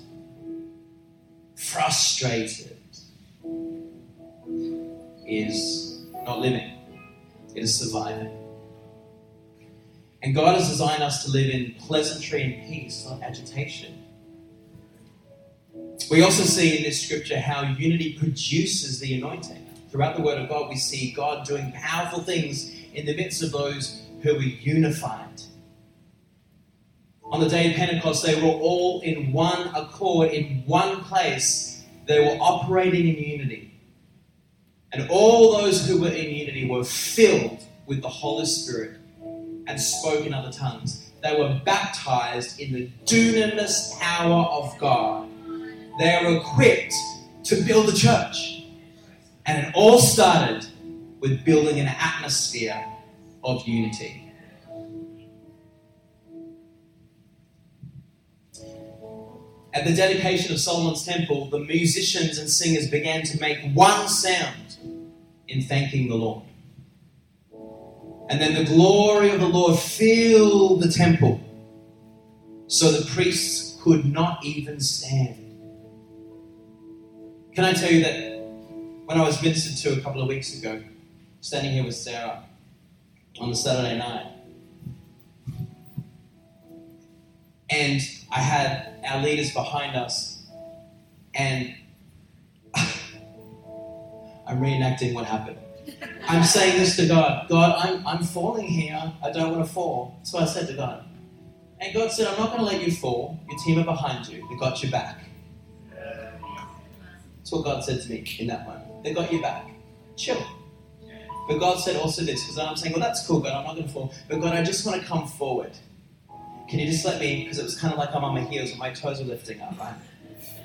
frustrated, is not living, it is surviving. And God has designed us to live in pleasantry and peace, not agitation. We also see in this scripture how unity produces the anointing. Throughout the Word of God, we see God doing powerful things in the midst of those who were unified. On the day of Pentecost, they were all in one accord, in one place. They were operating in unity. And all those who were in unity were filled with the Holy Spirit and spoke in other tongues. They were baptized in the dunamis power of God. They were equipped to build a church. And it all started with building an atmosphere of unity. At the dedication of Solomon's temple, the musicians and singers began to make one sound in thanking the Lord. And then the glory of the Lord filled the temple, so the priests could not even stand. Can I tell you that when I was ministered to a couple of weeks ago, standing here with Sarah on the Saturday night, and I had our leaders behind us, and I'm reenacting what happened. I'm saying this to God God, I'm, I'm falling here. I don't want to fall. What I said to God. And God said, I'm not going to let you fall. Your team are behind you, they got your back. That's what God said to me in that moment. They got your back. Chill. But God said also this, because I'm saying, well, that's cool, God, I'm not going to fall. But God, I just want to come forward. Can you just let me, because it was kind of like I'm on my heels and my toes are lifting up, right?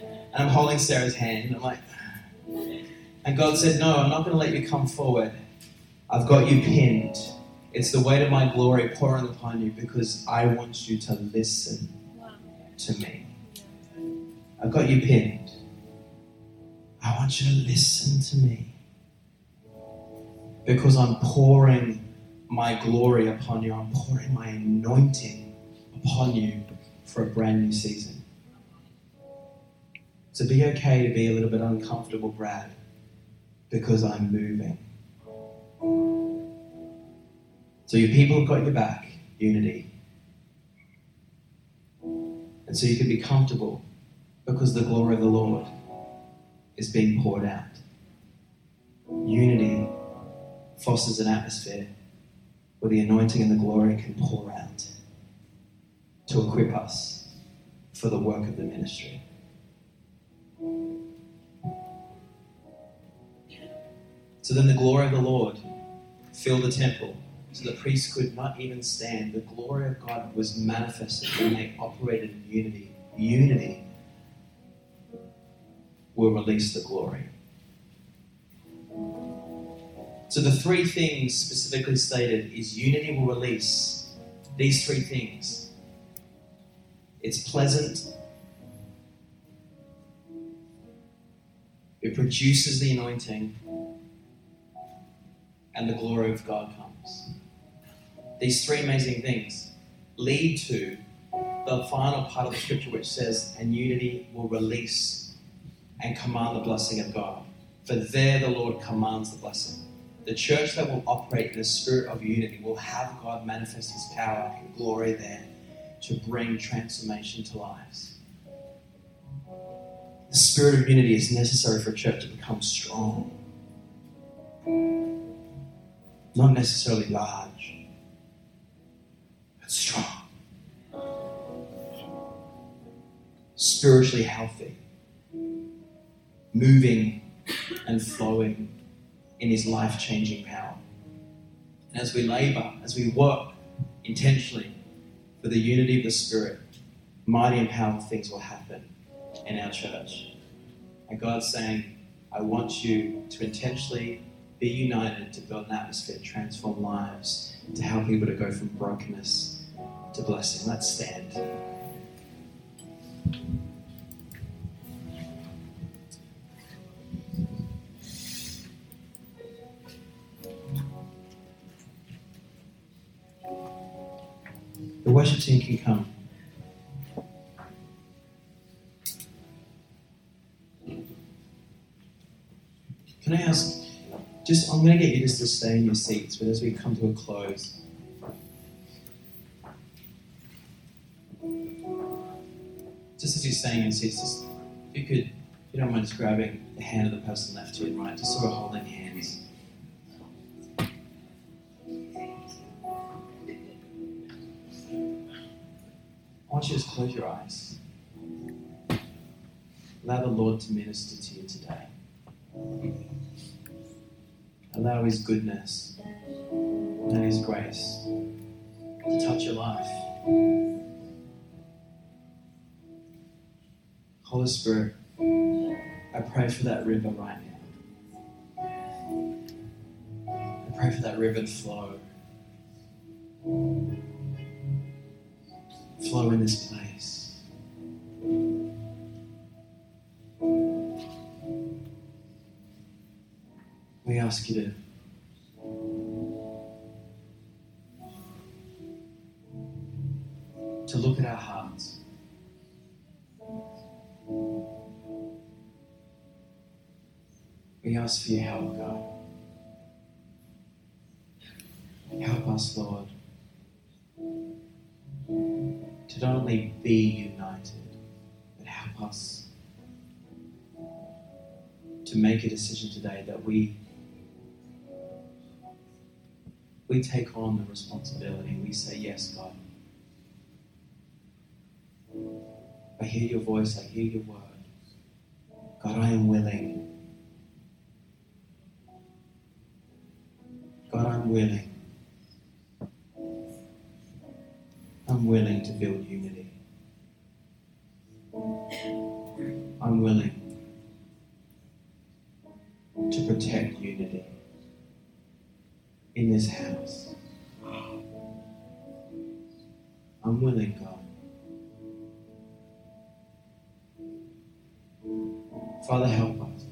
And I'm holding Sarah's hand, and I'm like, and God said, no, I'm not going to let you come forward. I've got you pinned. It's the weight of my glory pouring upon you because I want you to listen to me. I've got you pinned. I want you to listen to me because I'm pouring my glory upon you. I'm pouring my anointing upon you for a brand new season. So be okay to be a little bit uncomfortable, Brad, because I'm moving. So your people have got your back, unity. And so you can be comfortable because the glory of the Lord is being poured out. Unity fosters an atmosphere where the anointing and the glory can pour out to equip us for the work of the ministry. So then the glory of the Lord filled the temple, so the priests could not even stand. The glory of God was manifested when they operated in unity. Unity will release the glory. So the three things specifically stated is unity will release these three things. It's pleasant. It produces the anointing and the glory of God comes. These three amazing things lead to the final part of the scripture which says, and unity will release and command the blessing of God. For there the Lord commands the blessing. The church that will operate in a spirit of unity will have God manifest his power and glory there to bring transformation to lives. The spirit of unity is necessary for a church to become strong. Not necessarily large, but strong, spiritually healthy, moving and flowing in His life changing power. And as we labor, as we work intentionally for the unity of the Spirit, mighty and powerful things will happen in our church. And God's saying, I want you to intentionally be united to build an atmosphere, transform lives, to help people to go from brokenness to blessing. Let's stand. The worship team can come. Can I ask just I'm going to get you just to stay in your seats, but as we come to a close, just as you're staying in seats, just if you could, if you don't mind, just grabbing the hand of the person left to you and right, just sort of holding hands. Want you to just close your eyes. Allow the Lord to minister to you today. Allow His goodness and His grace to touch your life. Holy Spirit, I pray for that river right now. I pray for that river to flow flow in this place. We ask you to to look at our hearts. We ask for your help, God. Help us, Lord. Be united, but help us to make a decision today that we we take on the responsibility. We say, Yes, God. I hear your voice, I hear your word. God, I am willing. God, I'm willing. I'm willing to build unity. I'm willing to protect unity in this house. I'm willing, God. Father, help us.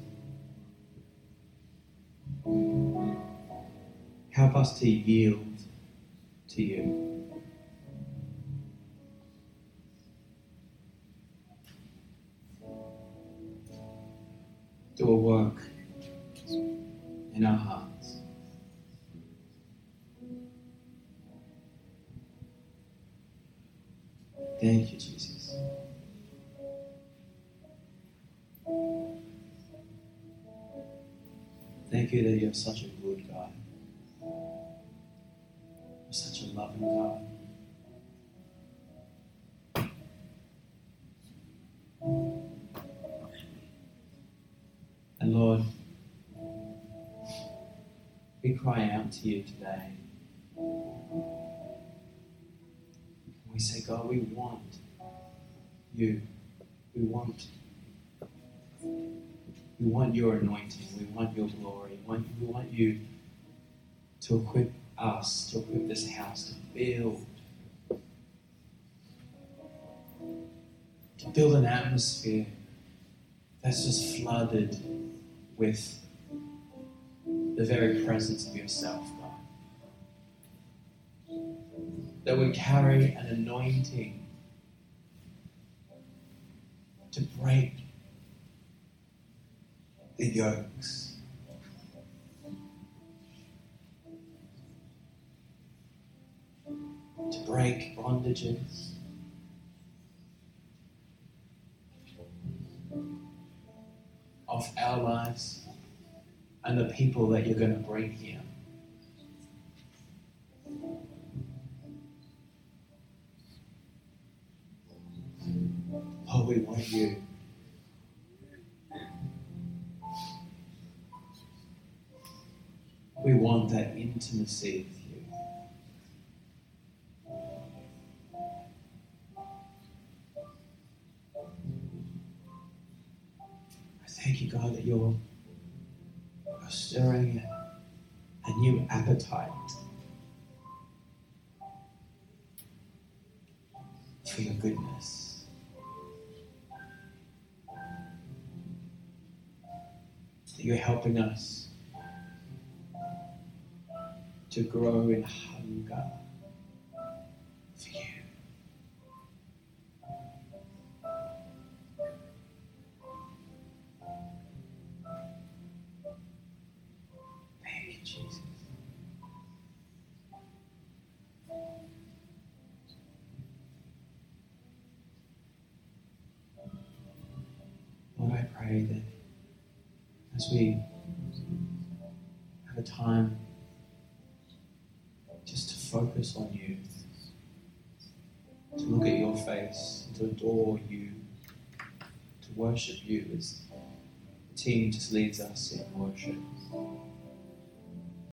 Help us to yield to you. A work in our hearts. Thank you, Jesus. Thank you that you're such a good God. You're such a loving God. And Lord, we cry out to you today. We say, God, we want you. We want we want your anointing. We want your glory. We want, we want you to equip us, to equip this house, to build. To build an atmosphere that's just flooded with the very presence of yourself, God. That we carry an anointing to break the yokes. To break bondages. Of our lives and the people that you're going to bring here. Oh, we want you. We want that intimacy thank you, God, that you're, stirring a new appetite for your goodness. That you're helping us to grow in hunger pray that as we have a time just to focus on you, to look at your face, to adore you, to worship you as the team just leads us in worship.